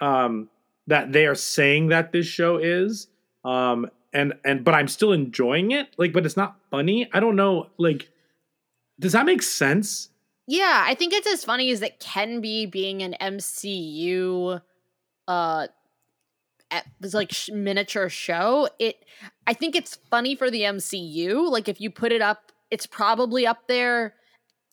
Speaker 2: um that they are saying that this show is um and and but I'm still enjoying it like but it's not funny I don't know like does that make sense
Speaker 1: Yeah, I think it's as funny as it can be being an MCU uh it's like miniature show. It I think it's funny for the MCU. Like if you put it up, it's probably up there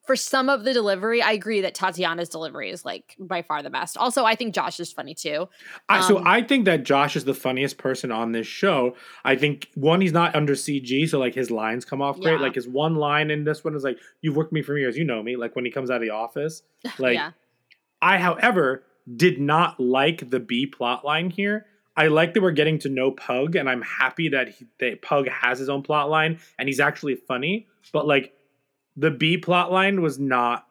Speaker 1: for some of the delivery. I agree that Tatiana's delivery is like by far the best. Also, I think Josh is funny too.
Speaker 2: I, so
Speaker 1: Um,
Speaker 2: I think that Josh is the funniest person on this show. I think one, he's not under CG, so like his lines come off great.
Speaker 1: Yeah.
Speaker 2: Like his one line in this one is like, "You've worked me for years, you know me." Like when he comes out of the office. Like
Speaker 1: yeah.
Speaker 2: I, however, did not like the B plot line here. I like that we're getting to know Pug, and I'm happy that he, that Pug has his own plot line, and he's actually funny. But like, the B plot line was not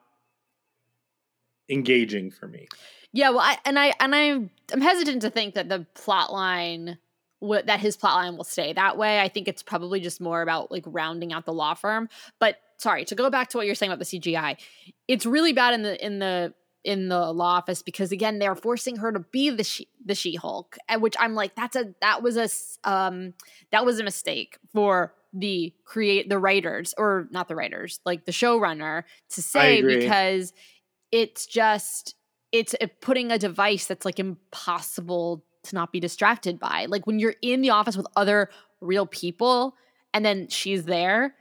Speaker 2: engaging for me.
Speaker 1: Yeah, well, I, and I and I'm I'm hesitant to think that the plot line w- that his plot line will stay that way. I think it's probably just more about like rounding out the law firm. But sorry to go back to what you're saying about the CGI, it's really bad in the in the in the law office because again they're forcing her to be the she the She Hulk, which I'm like that's a that was a um that was a mistake for the create the writers or not the writers like the showrunner to say because it's just it's putting a device that's like impossible to not be distracted by. Like when you're in the office with other real people and then she's there,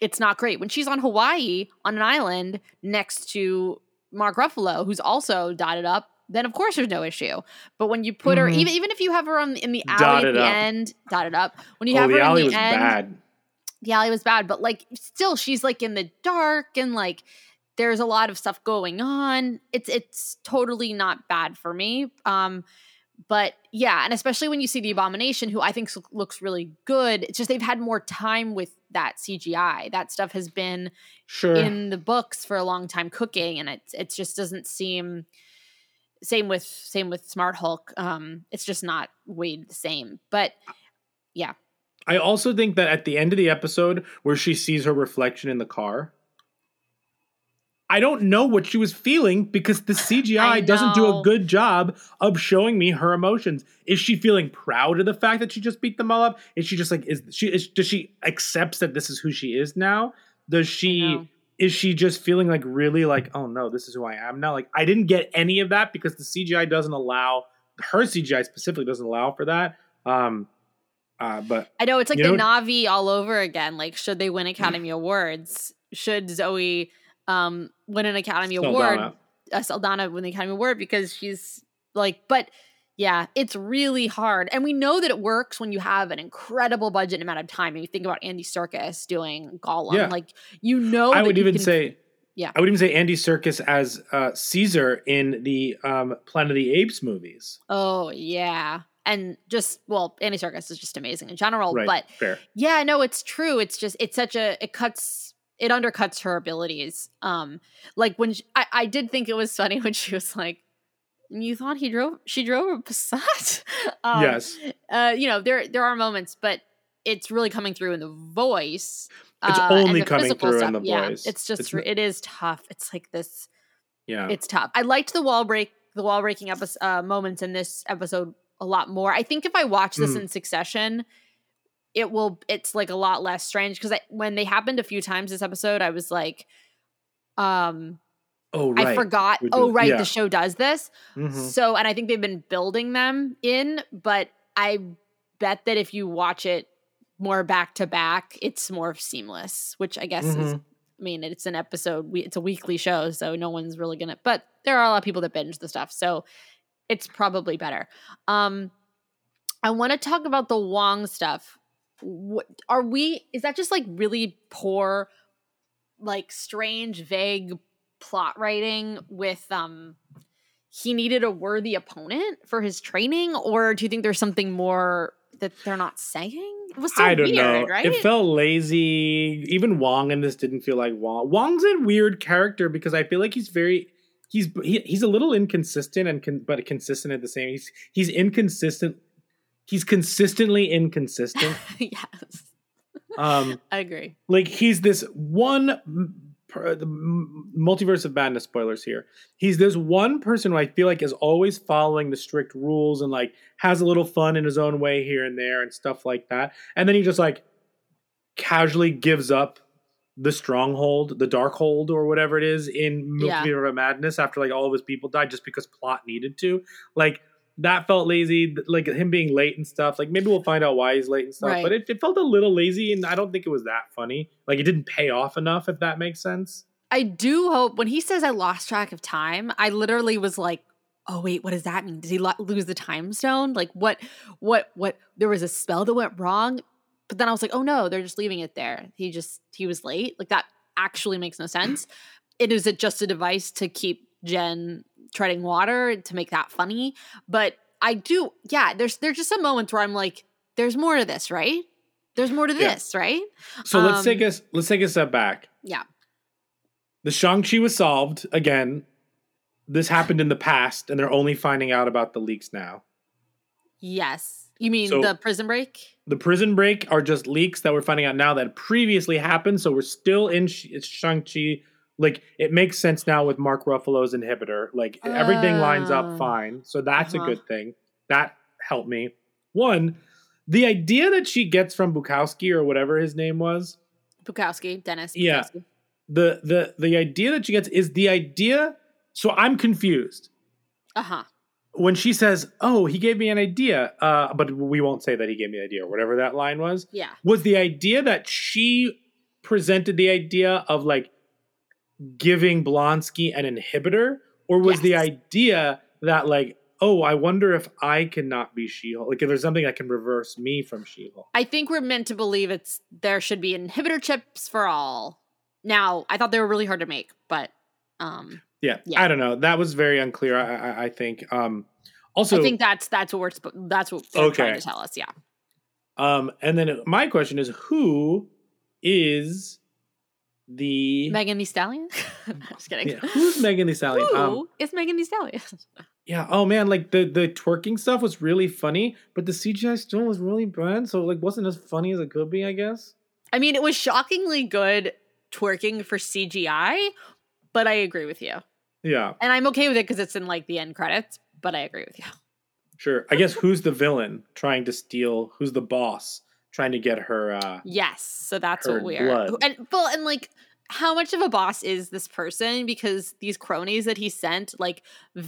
Speaker 1: it's not great. When she's on Hawaii on an island next to Mark Ruffalo, who's also dotted up, then of course there's no issue. But when you put her,
Speaker 2: Mhm.
Speaker 1: even even if you have her on in the alley
Speaker 2: Dotted
Speaker 1: at the
Speaker 2: up.
Speaker 1: end, dotted up. When you
Speaker 2: oh,
Speaker 1: have her in the end,
Speaker 2: bad.
Speaker 1: The alley was bad, but like still she's like in the dark and like there's a lot of stuff going on. It's it's totally not bad for me. Um but yeah, and especially when you see the abomination who I think looks really good. It's just they've had more time with that CGI. That stuff has been
Speaker 2: Sure.
Speaker 1: in the books for a long time cooking and it it just doesn't seem same with same with Smart Hulk. Um it's just not weighed the same. But yeah.
Speaker 2: I also think that at the end of the episode where she sees her reflection in the car, I don't know what she was feeling because the CGI doesn't do a good job of showing me her emotions. Is she feeling proud of the fact that she just beat them all up? Is she just like is she is does she accepts that this is who she is now? Does she is she just feeling like really like oh no this is who I am now? Like I didn't get any of that because the CGI doesn't allow her CGI specifically doesn't allow for that. Um uh but
Speaker 1: I know it's like the
Speaker 2: know-
Speaker 1: Navi all over again. Like, should they win Academy Awards? Should Zoe um win an Academy Award?
Speaker 2: Saldana.
Speaker 1: Uh, Saldana win the Academy Award because she's like, but yeah, it's really hard. And we know that it works when you have an incredible budget and amount of time. And you think about Andy Serkis doing Gollum.
Speaker 2: Yeah.
Speaker 1: Like, you know,
Speaker 2: I would even
Speaker 1: can-
Speaker 2: say,
Speaker 1: Yeah.
Speaker 2: I would even say Andy Serkis as uh, Caesar in the um, Planet of the Apes movies.
Speaker 1: oh, yeah. And just, well, Andy Serkis is just amazing in general.
Speaker 2: Right,
Speaker 1: But
Speaker 2: fair.
Speaker 1: Yeah, no, it's true. It's just it's such a it cuts it undercuts her abilities. Um, like when she, I I did think it was funny when she was like, "You thought he drove? She drove a Passat." um,
Speaker 2: yes,
Speaker 1: Uh, you know there there are moments, but it's really coming through in the voice.
Speaker 2: It's
Speaker 1: uh,
Speaker 2: only coming through in the
Speaker 1: Yeah,
Speaker 2: voice.
Speaker 1: it's just
Speaker 2: It's
Speaker 1: it is tough. It's like this
Speaker 2: yeah,
Speaker 1: it's tough. I liked the wall break, the wall breaking episode, uh, moments in this episode a lot more. I think if I watch this
Speaker 2: Mm.
Speaker 1: in succession, it will. It's like a lot less strange because when they happened a few times this episode, I was like, um,
Speaker 2: oh right.
Speaker 1: I forgot. Oh, right,
Speaker 2: yeah.
Speaker 1: the show does this.
Speaker 2: Mhm.
Speaker 1: So, and I think they've been building them in, but I bet that if you watch it more back to back, it's more seamless, which I guess is,
Speaker 2: Mhm.
Speaker 1: I mean, it's an episode, we, it's a weekly show, so no one's really gonna, but there are a lot of people that binge the stuff, so it's probably better. Um, I want to talk about the Wong stuff. What are we, is that just like really poor, like strange, vague plot writing with, um, he needed a worthy opponent for his training, or do you think there's something more that they're not saying? It was so
Speaker 2: I don't
Speaker 1: weird,
Speaker 2: know.
Speaker 1: right?
Speaker 2: It felt lazy. Even Wong in this didn't feel like Wong. Wong's a weird character because I feel like he's very he's he, he's a little inconsistent and con, but consistent at the same. He's he's inconsistent. He's consistently inconsistent.
Speaker 1: yes,
Speaker 2: Um,
Speaker 1: I agree.
Speaker 2: like he's this one per- the multiverse of madness spoilers here he's this one person who i feel like is always following the strict rules and like has a little fun in his own way here and there and stuff like that and then he just like casually gives up the stronghold the dark hold or whatever it is in
Speaker 1: Yeah.
Speaker 2: multiverse of madness after like all of his people died just because plot needed to like that felt lazy like him being late and stuff like maybe we'll find out why he's late and stuff
Speaker 1: Right.
Speaker 2: but it, it felt a little lazy and i don't think it was that funny like it didn't pay off enough if that makes sense
Speaker 1: I do hope when he says I lost track of time, I literally was like, "Oh wait, what does that mean? Did he lo- lose the time stone? Like what? What? What? There was a spell that went wrong." But then I was like, "Oh no, they're just leaving it there. He just he was late. Like that actually makes no sense. It is it just a device to keep Jen treading water to make that funny. But I do, yeah. There's there's just some moments where I'm like, "There's more to this, right? There's more to
Speaker 2: Yeah.
Speaker 1: this, right?"
Speaker 2: so let's take
Speaker 1: Um,
Speaker 2: a let's take a step back
Speaker 1: Yeah.
Speaker 2: the shang-chi was solved again this happened in the past and they're only finding out about the leaks now
Speaker 1: Yes. You mean
Speaker 2: So-
Speaker 1: the prison break?
Speaker 2: The prison break are just leaks that we're finding out now that previously happened so we're still in Sh- shang-chi like it makes sense now with mark ruffalo's inhibitor like everything lines up fine so that's
Speaker 1: Uh-huh.
Speaker 2: a good thing that helped me one the idea that she gets from bukowski or whatever his name was
Speaker 1: Bukowski, Dennis.
Speaker 2: Yeah. The the the idea that she gets is the idea so i'm confused
Speaker 1: Uh huh.
Speaker 2: When she says oh he gave me an idea uh but we won't say that he gave me an idea or whatever that line was
Speaker 1: Yeah.
Speaker 2: was the idea that she presented the idea of like giving Blonsky an inhibitor, or was the idea that like, oh, I wonder if I cannot be She-Hulk? Like, if there's something that can reverse me from She-Hulk.
Speaker 1: I think we're meant to believe it's there should be inhibitor chips for all. Now, I thought they were really hard to make, but Um,
Speaker 2: Yeah,
Speaker 1: Yeah.
Speaker 2: I don't know. That was very unclear. I, I, I think. Um, also,
Speaker 1: I think that's that's what we're that's what they're trying to tell us. Yeah.
Speaker 2: um, and then my question is, who is the
Speaker 1: Megan Thee Stallion. Just kidding.
Speaker 2: yeah, who's Megan Thee Stallion?
Speaker 1: Who
Speaker 2: Um,
Speaker 1: is Megan Thee Stallion?
Speaker 2: yeah. Oh man, like the the twerking stuff was really funny, but the CGI still was really bad. So like, wasn't as funny as it could be. I guess.
Speaker 1: I mean, it was shockingly good twerking for CGI, but I agree with you,
Speaker 2: Yeah,
Speaker 1: and I'm okay with it because it's in like the end credits. But I agree with you.
Speaker 2: sure. I guess who's the villain trying to steal? Who's the boss trying to get her? uh
Speaker 1: Yes, so that's what we are.
Speaker 2: blood.
Speaker 1: And well, and like, how much of a boss is this person? Because these cronies that he sent, like,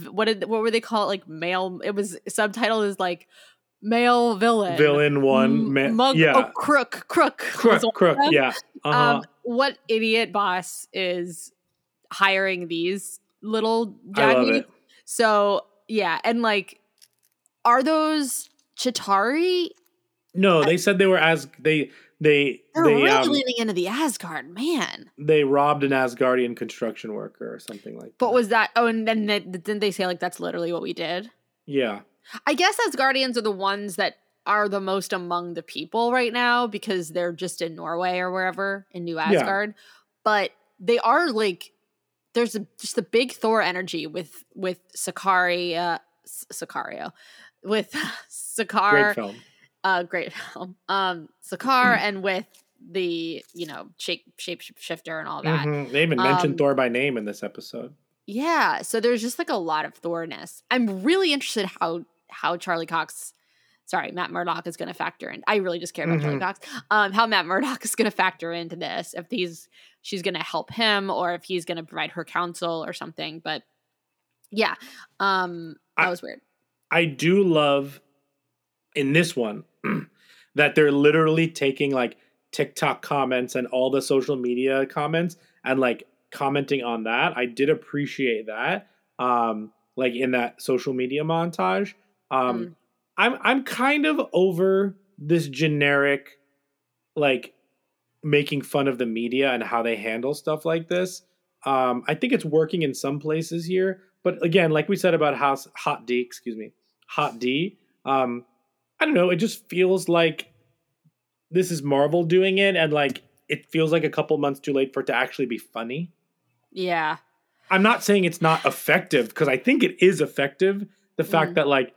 Speaker 1: what did what were they call it? Like male. It was subtitled as like male villain.
Speaker 2: Villain one,
Speaker 1: M-
Speaker 2: man.
Speaker 1: mug,
Speaker 2: yeah,
Speaker 1: oh, crook, crook,
Speaker 2: crook, crook. Yeah. Uh-huh.
Speaker 1: Um, what idiot boss is hiring these little
Speaker 2: love.
Speaker 1: So yeah, and like, are those Chitauri?
Speaker 2: No, they said they were as they they
Speaker 1: They're
Speaker 2: they
Speaker 1: really
Speaker 2: um,
Speaker 1: leaning into the Asgard, man.
Speaker 2: they robbed an Asgardian construction worker or something like that.
Speaker 1: But was that? Oh, and then they, didn't they say like that's literally what we did?
Speaker 2: yeah.
Speaker 1: I guess Asgardians are the ones that are the most among the people right now because they're just in Norway or wherever in New Asgard. But they are like there's a, just a big Thor energy with with Sakari, uh, Sicario, with Sakaar,
Speaker 2: Great film.
Speaker 1: uh, great film, um, Sakaar, and with the you know shape shape shifter and all that.
Speaker 2: Mhm. They even mentioned
Speaker 1: Um,
Speaker 2: Thor by name in this episode.
Speaker 1: Yeah, so there's just like a lot of Thorness. I'm really interested how how Charlie Cox, sorry, Matt Murdock is going to factor in. I really just care about Charlie
Speaker 2: Mhm.
Speaker 1: Cox. Um, how Matt Murdock is going to factor into this. If he's she's going to help him, or if he's going to provide her counsel or something. But yeah, um, that
Speaker 2: I-
Speaker 1: was weird.
Speaker 2: I do love in this one that they're literally taking like TikTok comments and all the social media comments and like commenting on that. I did appreciate that. Um like in that social media montage. Um
Speaker 1: Mm.
Speaker 2: I'm I'm kind of over this generic like making fun of the media and how they handle stuff like this. Um I think it's working in some places here, but again, like we said about House Hot D, excuse me, Hot D, um I don't know, it just feels like this is Marvel doing it and like it feels like a couple months too late for it to actually be funny.
Speaker 1: Yeah,
Speaker 2: I'm not saying it's not effective because I think it is effective. The fact
Speaker 1: Mm.
Speaker 2: that like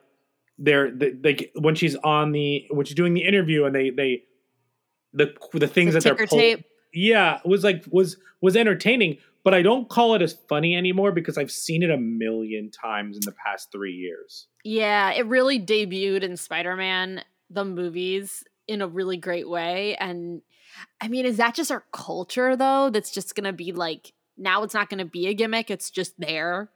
Speaker 2: they're they, they when she's on the when she's doing the interview and they they the the things
Speaker 1: The
Speaker 2: that they're pull-
Speaker 1: tape.
Speaker 2: yeah was like was was entertaining but I don't call it as funny anymore because I've seen it a million times in the past three years.
Speaker 1: Yeah, it really debuted in Spider Man, the movies, in a really great way. And I mean, is that just our culture, though? That's just going to be like, now it's not going to be a gimmick. It's just there.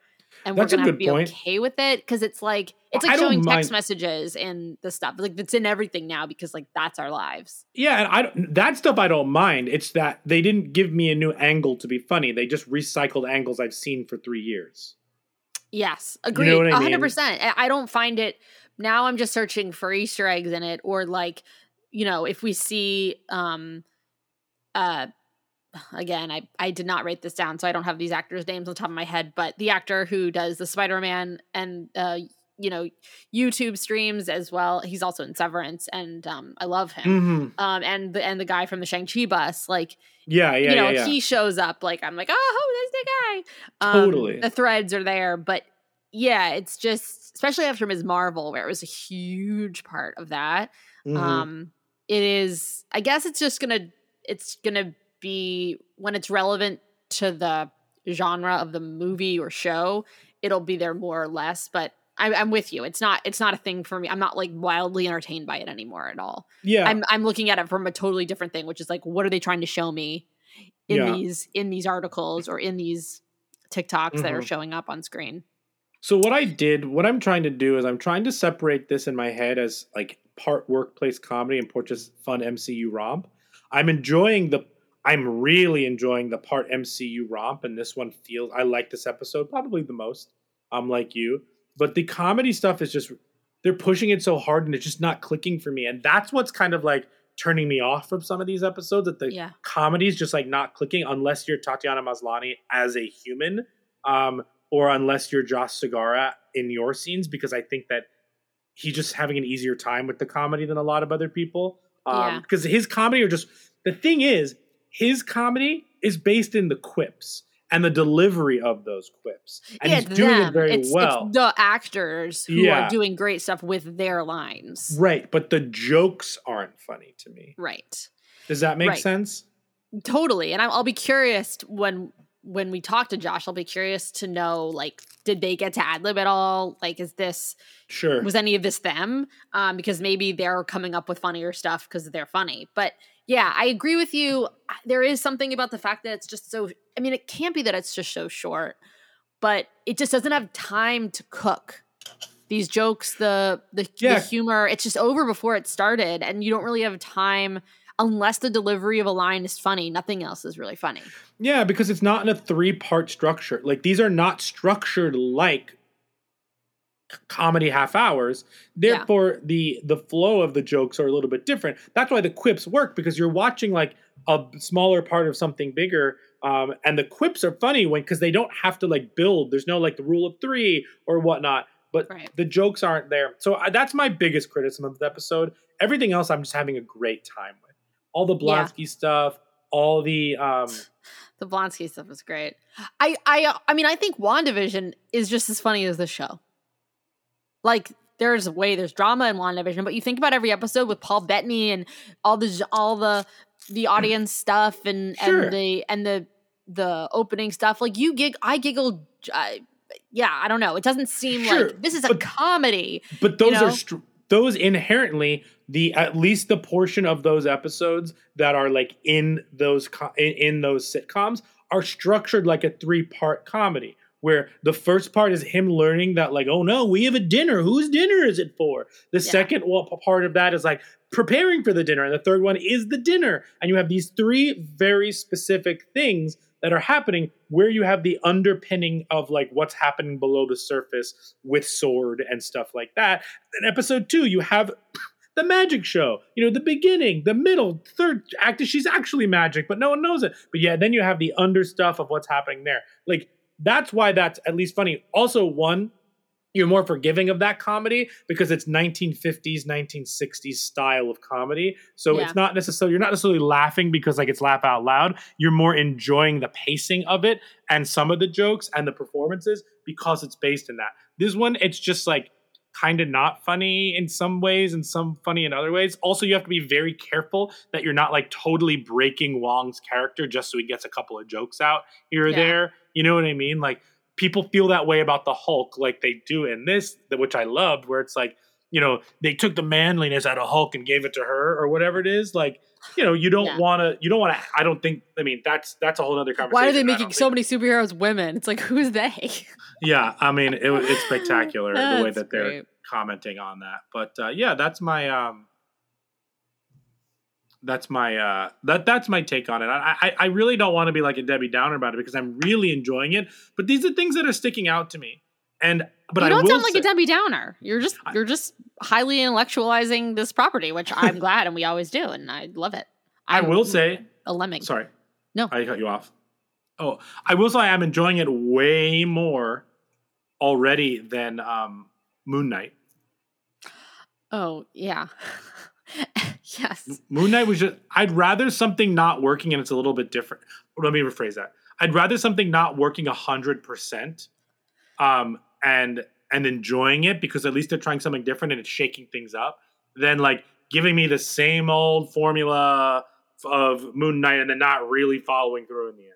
Speaker 1: And
Speaker 2: That's
Speaker 1: we're going to
Speaker 2: good
Speaker 1: be
Speaker 2: point.
Speaker 1: okay with it because it's like, it's like showing text messages and the stuff. Like, it's in everything now because, like, that's our lives.
Speaker 2: Yeah, and I don't, that stuff I don't mind. It's that they didn't give me a new angle to be funny. They just recycled angles I've seen for three years.
Speaker 1: Yes, agreed.
Speaker 2: know what I
Speaker 1: A hundred percent. I don't find it now. I'm just searching for Easter eggs in it, or like, you know, if we see, um, uh, again, I I did not write this down, so I don't have these actors' names on top of my head. But the actor who does the Spider-Man and uh, you know, YouTube streams as well. He's also in Severance, and um, I love him.
Speaker 2: Mm-hmm.
Speaker 1: Um, and the and the guy from the Shang Chi bus, like
Speaker 2: Yeah, yeah,
Speaker 1: you know,
Speaker 2: yeah, yeah.
Speaker 1: he shows up like I'm like, oh, that's the guy. Um,
Speaker 2: Totally.
Speaker 1: the threads are there, but yeah, it's just especially after Ms. Marvel, where it was a huge part of that.
Speaker 2: Mhm.
Speaker 1: Um, it is. I guess it's just gonna. It's gonna be when it's relevant to the genre of the movie or show. It'll be there more or less, but. I, I'm with you. It's not. It's not a thing for me. I'm not like wildly entertained by it anymore at all.
Speaker 2: yeah,
Speaker 1: I'm I'm looking at it from a totally different thing, which is like, what are they trying to show me in
Speaker 2: Yeah.
Speaker 1: these in these articles or in these TikToks that are
Speaker 2: Mhm.
Speaker 1: showing up on screen?
Speaker 2: So what I did, what I'm trying to do is I'm trying to separate this in my head as like part workplace comedy and part just fun MCU romp. I'm enjoying the I'm really enjoying the part MCU romp and this one feels I like this episode probably the most. I'm like you. But the comedy stuff is just they're pushing it so hard and it's just not clicking for me. And that's what's kind of like turning me off from some of these episodes that the
Speaker 1: Yeah.
Speaker 2: is just like not clicking unless you're Tatiana Maslany as a human um, or unless you're Josh Segarra in your scenes, because I think that he's just having an easier time with the comedy than a lot of other people.
Speaker 1: Yeah.
Speaker 2: Um, because his comedy are just the thing is his comedy is based in the quips and the delivery of those quips, and
Speaker 1: yeah,
Speaker 2: he's doing
Speaker 1: them.
Speaker 2: it very
Speaker 1: it's,
Speaker 2: well.
Speaker 1: It's the actors who
Speaker 2: Yeah.
Speaker 1: are doing great stuff with their lines.
Speaker 2: right, but the jokes aren't funny to me.
Speaker 1: Right.
Speaker 2: Does that make
Speaker 1: Right.
Speaker 2: sense?
Speaker 1: Totally. And I'll be curious when when we talk to Josh. I'll be curious to know like, did they get to ad lib at all? Like, is this
Speaker 2: Sure.
Speaker 1: was any of this them? Um, because maybe they're coming up with funnier stuff because they're funny. But yeah, I agree with you. There is something about the fact that it's just so. I mean, it can't be that it's just so short, but it just doesn't have time to cook. These jokes, the the,
Speaker 2: Yeah.
Speaker 1: the humor, it's just over before it started, and you don't really have time unless the delivery of a line is funny. Nothing else is really funny.
Speaker 2: Yeah, because it's not in a three part structure. Like these are not structured like comedy half hours.
Speaker 1: Yeah.
Speaker 2: Therefore, the the flow of the jokes are a little bit different. That's why the quips work because you're watching like a smaller part of something bigger. Um, and the quips are funny when because they don't have to like build. There's no like the rule of three or whatnot. But
Speaker 1: Right.
Speaker 2: the jokes aren't there. So I, that's my biggest criticism of the episode. Everything else, I'm just having a great time with. All the
Speaker 1: Yeah.
Speaker 2: Blonsky stuff, all the um,
Speaker 1: The Blonsky stuff is great. I I I mean I think WandaVision is just as funny as the show. Like there's a way there's drama in WandaVision, but you think about every episode with Paul Bettany and all the all the the mm. audience stuff and
Speaker 2: Sure.
Speaker 1: and the and the the opening stuff. Like you gig I giggled I, yeah, I don't know. It doesn't seem
Speaker 2: Sure,
Speaker 1: like this is a
Speaker 2: but-
Speaker 1: comedy.
Speaker 2: but those
Speaker 1: know?
Speaker 2: are str- those inherently the at least the portion of those episodes that are like in those co- in, in those sitcoms are structured like a three part comedy where the first part is him learning that like oh no we have a dinner. Whose dinner is it for? The
Speaker 1: Yeah.
Speaker 2: second part of that is like preparing for the dinner. And the third one is the dinner. And you have these three very specific things that are happening where you have the underpinning of like what's happening below the surface with sword and stuff like that. In episode two you have the magic show. You know the beginning the middle third act is she's actually magic but no one knows it. But yeah then you have the under stuff of what's happening there. Like that's why that's at least funny. Also one you're more forgiving of that comedy because it's 1950s 1960s style of comedy. So
Speaker 1: Yeah.
Speaker 2: it's not necessarily you're not necessarily laughing because like it's laugh out loud. You're more enjoying the pacing of it and some of the jokes and the performances because it's based in that. This one it's just like kind of not funny in some ways and some funny in other ways. Also you have to be very careful that you're not like totally breaking wong's character just so he gets a couple of jokes out here or
Speaker 1: Yeah.
Speaker 2: there you know what i mean like people feel that way about the Hulk, like they do in this, which I loved, where it's like, you know, they took the manliness out of Hulk and gave it to her or whatever it is. Like, you know, you don't
Speaker 1: Yeah.
Speaker 2: want to, you don't want to. I don't think. I mean, that's that's a whole other conversation.
Speaker 1: Why are they making so many superheroes women? It's like who's they?
Speaker 2: Yeah, I mean, it, it's spectacular the way
Speaker 1: That's
Speaker 2: that they're
Speaker 1: great.
Speaker 2: commenting on that. But uh, yeah, that's my um, that's my uh, that that's my take on it. I I, I really don't want to be like a Debbie Downer about it because I'm really enjoying it. But these are things that are sticking out to me. And but
Speaker 1: you
Speaker 2: I
Speaker 1: don't
Speaker 2: will
Speaker 1: sound like
Speaker 2: say,
Speaker 1: a Debbie Downer. You're just
Speaker 2: I-
Speaker 1: you're just highly intellectualizing this property, which I'm glad and we always do, and I love it.
Speaker 2: I
Speaker 1: I'm
Speaker 2: will say
Speaker 1: a lemming.
Speaker 2: Sorry.
Speaker 1: No.
Speaker 2: I cut you off. Oh, I will say I'm enjoying it way more already than um, Moon Knight.
Speaker 1: Oh yeah, yes.
Speaker 2: Moon Knight was just I'd rather something not working and it's a little bit different. Let me rephrase that. I'd rather something not working hundred percent, um, and and enjoying it because at least they're trying something different and it's shaking things up, than like giving me the same old formula of Moon Knight and then not really following through in the end.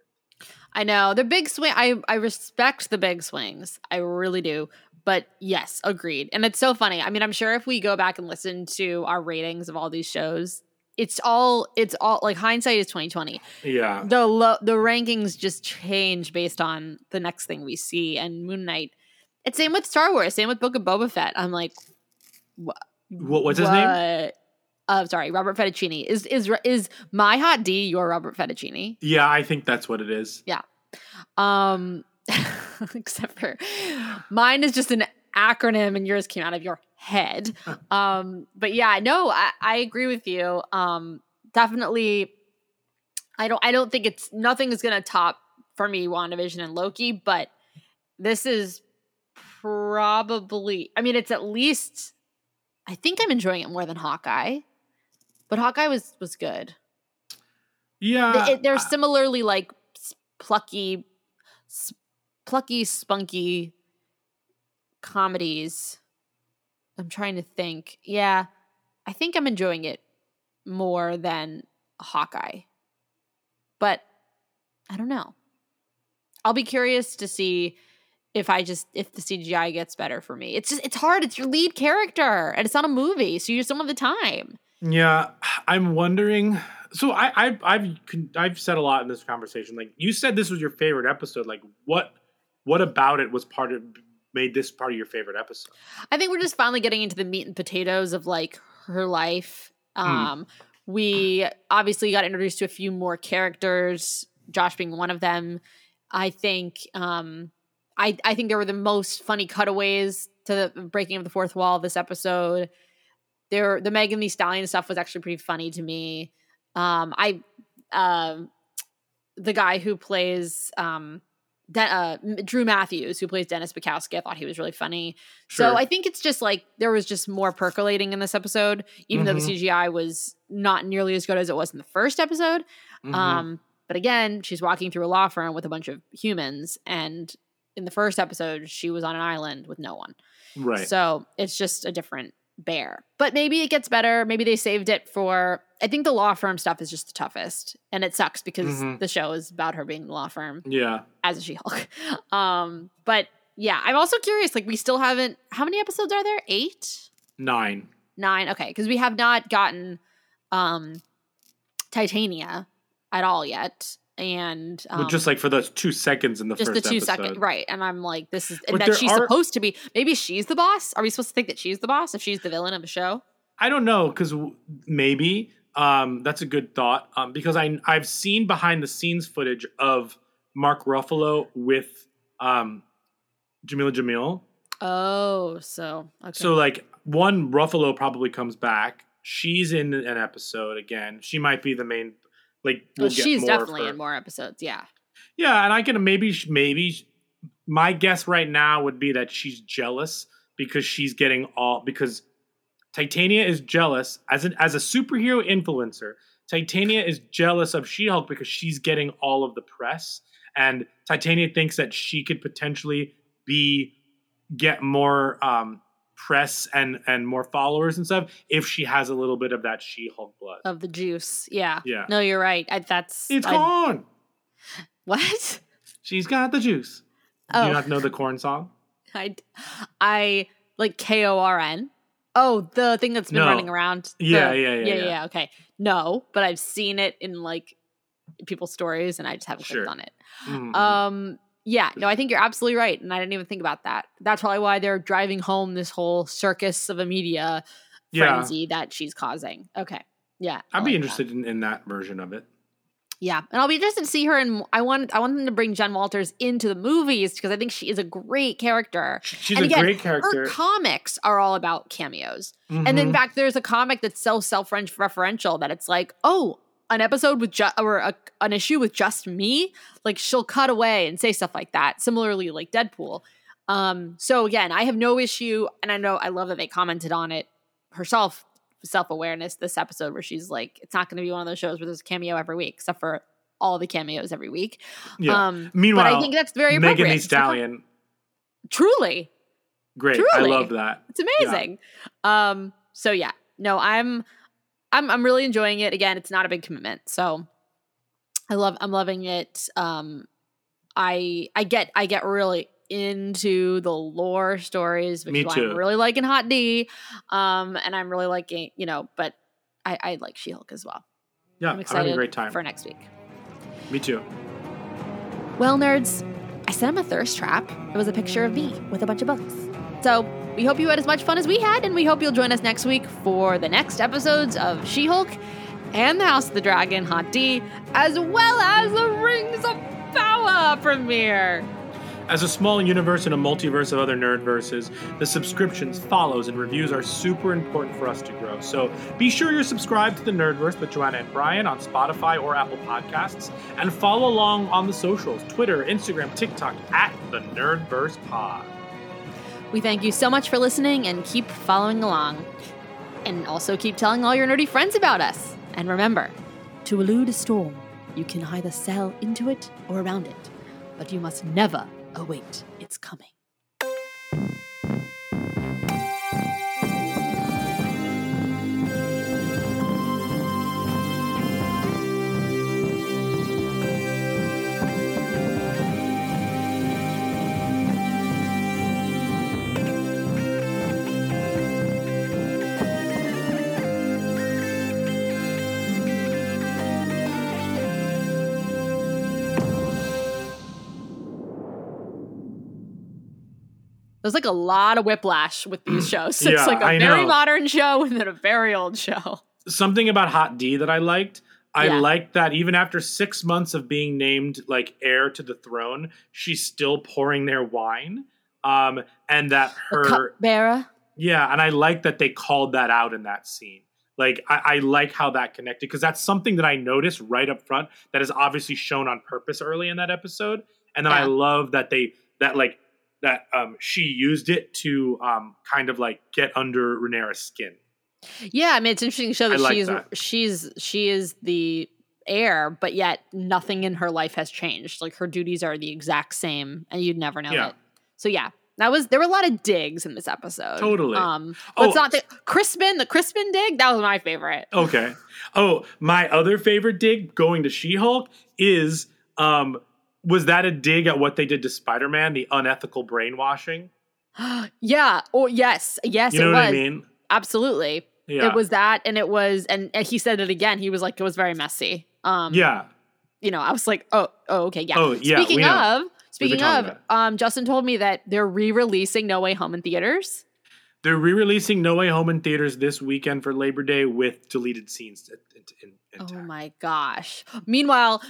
Speaker 1: I know the big swing. I I respect the big swings. I really do. But yes, agreed. And it's so funny. I mean, I'm sure if we go back and listen to our ratings of all these shows, it's all it's all like hindsight is 2020.
Speaker 2: Yeah.
Speaker 1: The lo- the rankings just change based on the next thing we see. And Moon Knight. It's same with Star Wars. Same with Book of Boba Fett. I'm like,
Speaker 2: What, what's his name?
Speaker 1: Uh, sorry, Robert Fettuccine. Is is is my hot D your Robert Fettuccine?
Speaker 2: Yeah, I think that's what it is. Yeah.
Speaker 1: Um, except for mine is just an acronym and yours came out of your head. Um, but yeah, no, I, I agree with you. Um, definitely. I don't. I don't think it's nothing is gonna top for me WandaVision and Loki, but this is probably. I mean, it's at least. I think I'm enjoying it more than Hawkeye, but Hawkeye was was good.
Speaker 2: Yeah,
Speaker 1: they're similarly like plucky, plucky, spunky comedies. I'm trying to think. Yeah, I think I'm enjoying it more than Hawkeye, but I don't know. I'll be curious to see if I just if the CGI gets better for me. It's just it's hard. It's your lead character, and it's not a movie, so you just don't have the time.
Speaker 2: Yeah, I'm wondering. So I, I I've I've said a lot in this conversation. Like you said, this was your favorite episode. Like what what about it was part of made this part of your favorite episode?
Speaker 1: I think we're just finally getting into the meat and potatoes of like her life.
Speaker 2: Hmm.
Speaker 1: Um, we obviously got introduced to a few more characters, Josh being one of them. I think um, I I think there were the most funny cutaways to the breaking of the fourth wall this episode. There, the Megan Thee Stallion stuff was actually pretty funny to me. Um, I, um, the guy who plays um, De- uh, Drew Matthews, who plays Dennis Bukowski, I thought he was really funny. So I think it's just like there was just more percolating in this episode, even though the
Speaker 2: Mhm.
Speaker 1: CGI was not nearly as good as it was in the first episode.
Speaker 2: Mhm.
Speaker 1: Um, but again, she's walking through a law firm with a bunch of humans, and in the first episode, she was on an island with no one.
Speaker 2: right.
Speaker 1: So it's just a different bear. But maybe it gets better. Maybe they saved it for. I think the law firm stuff is just the toughest, and it sucks because
Speaker 2: Mhm.
Speaker 1: the show is about her being the law firm
Speaker 2: yeah.
Speaker 1: as a She-Hulk. Um, but yeah, I'm also curious. Like, we still haven't. How many episodes are there? Eight,
Speaker 2: Nine.
Speaker 1: nine. Okay, because we have not gotten um, Titania at all yet, and um,
Speaker 2: but just like for those two seconds in the
Speaker 1: just the
Speaker 2: first
Speaker 1: two
Speaker 2: episode.
Speaker 1: second right and i'm like this is
Speaker 2: But
Speaker 1: and that she's
Speaker 2: are-
Speaker 1: supposed to be maybe she's the boss are we supposed to think that she's the boss if she's the villain of a show
Speaker 2: I don't know because maybe um, that's a good thought um, because I I've seen behind the scenes footage of Mark Ruffalo with um, Jameela Jamil.
Speaker 1: oh so okay
Speaker 2: So like one Ruffalo probably comes back. She's in an episode again. She might be the main. Like
Speaker 1: Well,
Speaker 2: we'll
Speaker 1: she's definitely in more episodes yeah
Speaker 2: Yeah, and I can maybe maybe my guess right now would be that she's jealous because she's getting all because Titania is jealous as an as a superhero influencer. Titania is jealous of She-Hulk because she's getting all of the press and Titania thinks that she could potentially be get more um press and and more followers and stuff if she has a little bit of that She-Hulk blood.
Speaker 1: of the juice yeah
Speaker 2: Yeah.
Speaker 1: no you're right I, that's
Speaker 2: It's
Speaker 1: I-
Speaker 2: corn.
Speaker 1: what
Speaker 2: She's got the juice. Do
Speaker 1: Oh.
Speaker 2: you not know the corn song?
Speaker 1: i i like k-o-r-n oh the thing that's been
Speaker 2: No.
Speaker 1: running around
Speaker 2: Yeah,
Speaker 1: The-
Speaker 2: yeah, yeah,
Speaker 1: yeah
Speaker 2: yeah.
Speaker 1: okay no but i've seen it in like people's stories and i just haven't
Speaker 2: Sure.
Speaker 1: clicked on it
Speaker 2: Mhm.
Speaker 1: Um, yeah, no, I think you're absolutely right, and I didn't even think about that. That's probably why they're driving home this whole circus of a media
Speaker 2: Yeah.
Speaker 1: frenzy that she's causing. Okay, yeah,
Speaker 2: I'd be
Speaker 1: like
Speaker 2: interested in, in that version of it.
Speaker 1: Yeah, and I'll be interested to see her. And I want, I want them to bring Jen Walters into the movies because I think she is a great character.
Speaker 2: She's
Speaker 1: and
Speaker 2: a
Speaker 1: again,
Speaker 2: great character.
Speaker 1: Her comics are all about cameos. And in fact, mm-hmm. there's a comic that's so self-referential that it's like, oh, an episode with just or a, an issue with just me. Like she'll cut away and say stuff like that. Similarly, like Deadpool. Um, so again, I have no issue, and I know I love that they commented on it herself, self-awareness this episode where she's like, it's not going to be one of those shows where there's a cameo every week, except for all the cameos every week.
Speaker 2: yeah.
Speaker 1: Um,
Speaker 2: Meanwhile,
Speaker 1: but I think that's very
Speaker 2: Megan. Thee Stallion,
Speaker 1: truly,
Speaker 2: great. I love that.
Speaker 1: It's amazing. Um, so yeah, no, I'm I'm I'm really enjoying it. Again, it's not a big commitment. So I love I'm loving it. Um I I get I get really into the lore stories, which
Speaker 2: Me
Speaker 1: is why
Speaker 2: too.
Speaker 1: I'm really liking Hot D. Um and I'm really liking, you know, but I, I like She-Hulk as well.
Speaker 2: Yeah,
Speaker 1: I'm
Speaker 2: I'm
Speaker 1: excited
Speaker 2: having a great time.
Speaker 1: for next week.
Speaker 2: Me too.
Speaker 1: Well, nerds, I sent him a thirst trap. It was a picture of me with a bunch of books. So we hope you had as much fun as we had, and we hope you'll join us next week for the next episodes of She Hulk and the House of the Dragon Hot D, as well as the Rings of Power premiere.
Speaker 2: As a small universe in a multiverse of other nerd verses, the subscriptions, follows, and reviews are super important for us to grow. So be sure you're subscribed to the Nerdverse with Joanna and Bryan on Spotify or Apple Podcasts, and follow along on the socials Twitter, Instagram, TikTok at the Nerdverse Pod.
Speaker 1: We thank you so much for listening and keep following along. And also keep telling all your nerdy friends about us. And remember, to elude a storm, you can either sail into it or around it, but you must never await its coming. There's like a lot of whiplash with these shows.
Speaker 2: Yeah,
Speaker 1: it's like a
Speaker 2: I
Speaker 1: very
Speaker 2: know.
Speaker 1: modern show and then a very old show.
Speaker 2: Something about Hot D that I liked. I
Speaker 1: Yeah.
Speaker 2: liked that even after six months of being named like heir to the throne, she's still pouring their wine. Um, and that her
Speaker 1: cupbearer.
Speaker 2: Yeah, and I like that they called that out in that scene. Like I, I like how that connected because that's something that I noticed right up front that is obviously shown on purpose early in that episode, and then I love that they that like that um she used it to um kind of like get under Rhaenyra's skin.
Speaker 1: Yeah, I mean it's interesting to show that
Speaker 2: like
Speaker 1: she's
Speaker 2: that.
Speaker 1: she's she is the heir, but yet nothing in her life has changed. Like her duties are the exact same, and you'd never know
Speaker 2: Yeah.
Speaker 1: it. So yeah, that was there were a lot of digs in this episode.
Speaker 2: Totally.
Speaker 1: Um,
Speaker 2: Oh,
Speaker 1: not the Crispin. The Crispin dig that was my favorite.
Speaker 2: Okay. Oh, my other favorite dig going to She-Hulk is um was that a dig at what they did to Spider-Man, the unethical brainwashing?
Speaker 1: yeah. Oh yes, yes,
Speaker 2: You know
Speaker 1: it
Speaker 2: what
Speaker 1: was
Speaker 2: I mean?
Speaker 1: absolutely.
Speaker 2: Yeah.
Speaker 1: It was that, and it was, and, and he said it again. He was like, it was very messy. Um,
Speaker 2: Yeah.
Speaker 1: you know, I was like, oh, oh, okay, yeah.
Speaker 2: Oh, yeah,
Speaker 1: Speaking of, speaking of, um, Justin told me that they're re-releasing No Way Home in theaters.
Speaker 2: They're re-releasing No Way Home in theaters this weekend for Labor Day with deleted scenes. In, in,
Speaker 1: Oh my gosh! Meanwhile,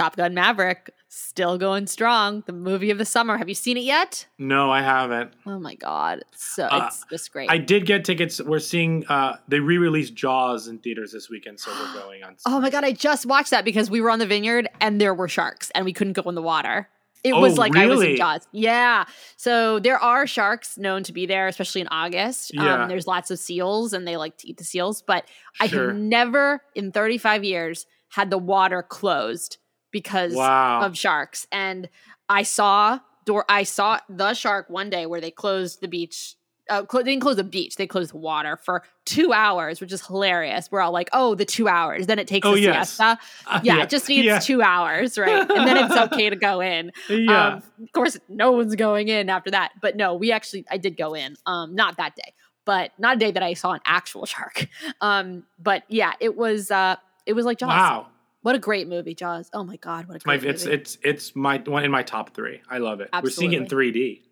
Speaker 1: Top Gun Maverick still going strong. The movie of the summer. Have you seen it yet?
Speaker 2: No, I haven't.
Speaker 1: Oh my god! It's so
Speaker 2: Uh,
Speaker 1: it's just great.
Speaker 2: I did get tickets. We're seeing. uh They re-released Jaws in theaters this weekend, so we're going on.
Speaker 1: oh my god! I just watched that because we were on the vineyard and there were sharks and we couldn't go in the water. It
Speaker 2: Oh,
Speaker 1: was like I was in? Jaws. Yeah. So there are sharks known to be there, especially in August.
Speaker 2: Yeah.
Speaker 1: Um, there's lots of seals and they like to eat the seals. But I have never in 35 years had the water closed because
Speaker 2: Wow.
Speaker 1: of sharks. And I saw door I saw the shark one day where they closed the beach. Uh, clo- they didn't close the beach. They closed the water for two hours, which is hilarious. We're all like, "Oh, the two hours." Then it takes
Speaker 2: Oh,
Speaker 1: a
Speaker 2: yes.
Speaker 1: siesta.
Speaker 2: Uh,
Speaker 1: Yeah, it just needs
Speaker 2: yeah.
Speaker 1: two hours, right? And then it's okay to go in.
Speaker 2: Yeah.
Speaker 1: Um, of course, no one's going in after that. But no, we actually, I did go in. Um, not that day, but not a day that I saw an actual shark. Um, but yeah, it was, uh, it was like Jaws.
Speaker 2: wow.
Speaker 1: What a great movie, Jaws. Oh my God, what a
Speaker 2: My,
Speaker 1: great
Speaker 2: it's
Speaker 1: movie.
Speaker 2: it's it's my one in my top three. I love it. We're seeing it in 3D.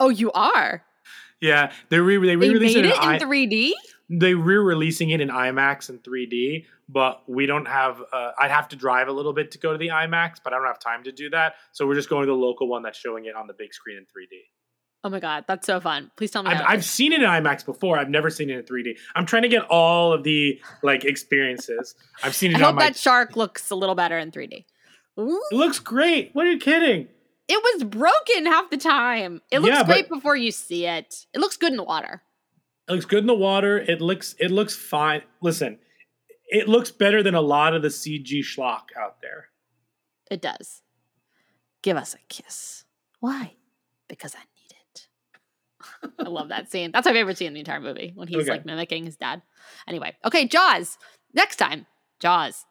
Speaker 1: oh, you are?
Speaker 2: Yeah, they re they
Speaker 1: They
Speaker 2: re-released
Speaker 1: made
Speaker 2: it,
Speaker 1: it
Speaker 2: in,
Speaker 1: in
Speaker 2: I-
Speaker 1: 3D?
Speaker 2: they re-releasing it in IMAX and 3D, but we don't have. Uh, I'd have to drive a little bit to go to the IMAX, but I don't have time to do that. So we're just going to the local one that's showing it on the big screen in 3D.
Speaker 1: Oh my God, that's so fun. Please tell me
Speaker 2: I've, I've seen it in IMAX before. I've never seen it in 3D. I'm trying to get all of the like experiences. I've seen
Speaker 1: I
Speaker 2: it on
Speaker 1: hope that shark looks a little better in 3D. Ooh.
Speaker 2: it looks great. What are you kidding?
Speaker 1: It was broken half the time. It looks
Speaker 2: Yeah,
Speaker 1: great before you see it. It looks good in the water.
Speaker 2: It looks good in the water. It looks it looks fine. Listen, it looks better than a lot of the CG schlock out there.
Speaker 1: It does. Give us a kiss. Why? Because I. I love that scene. That's my favorite scene in the entire movie when he's
Speaker 2: Okay.
Speaker 1: like mimicking his dad. Anyway, okay, Jaws. Next time, Jaws.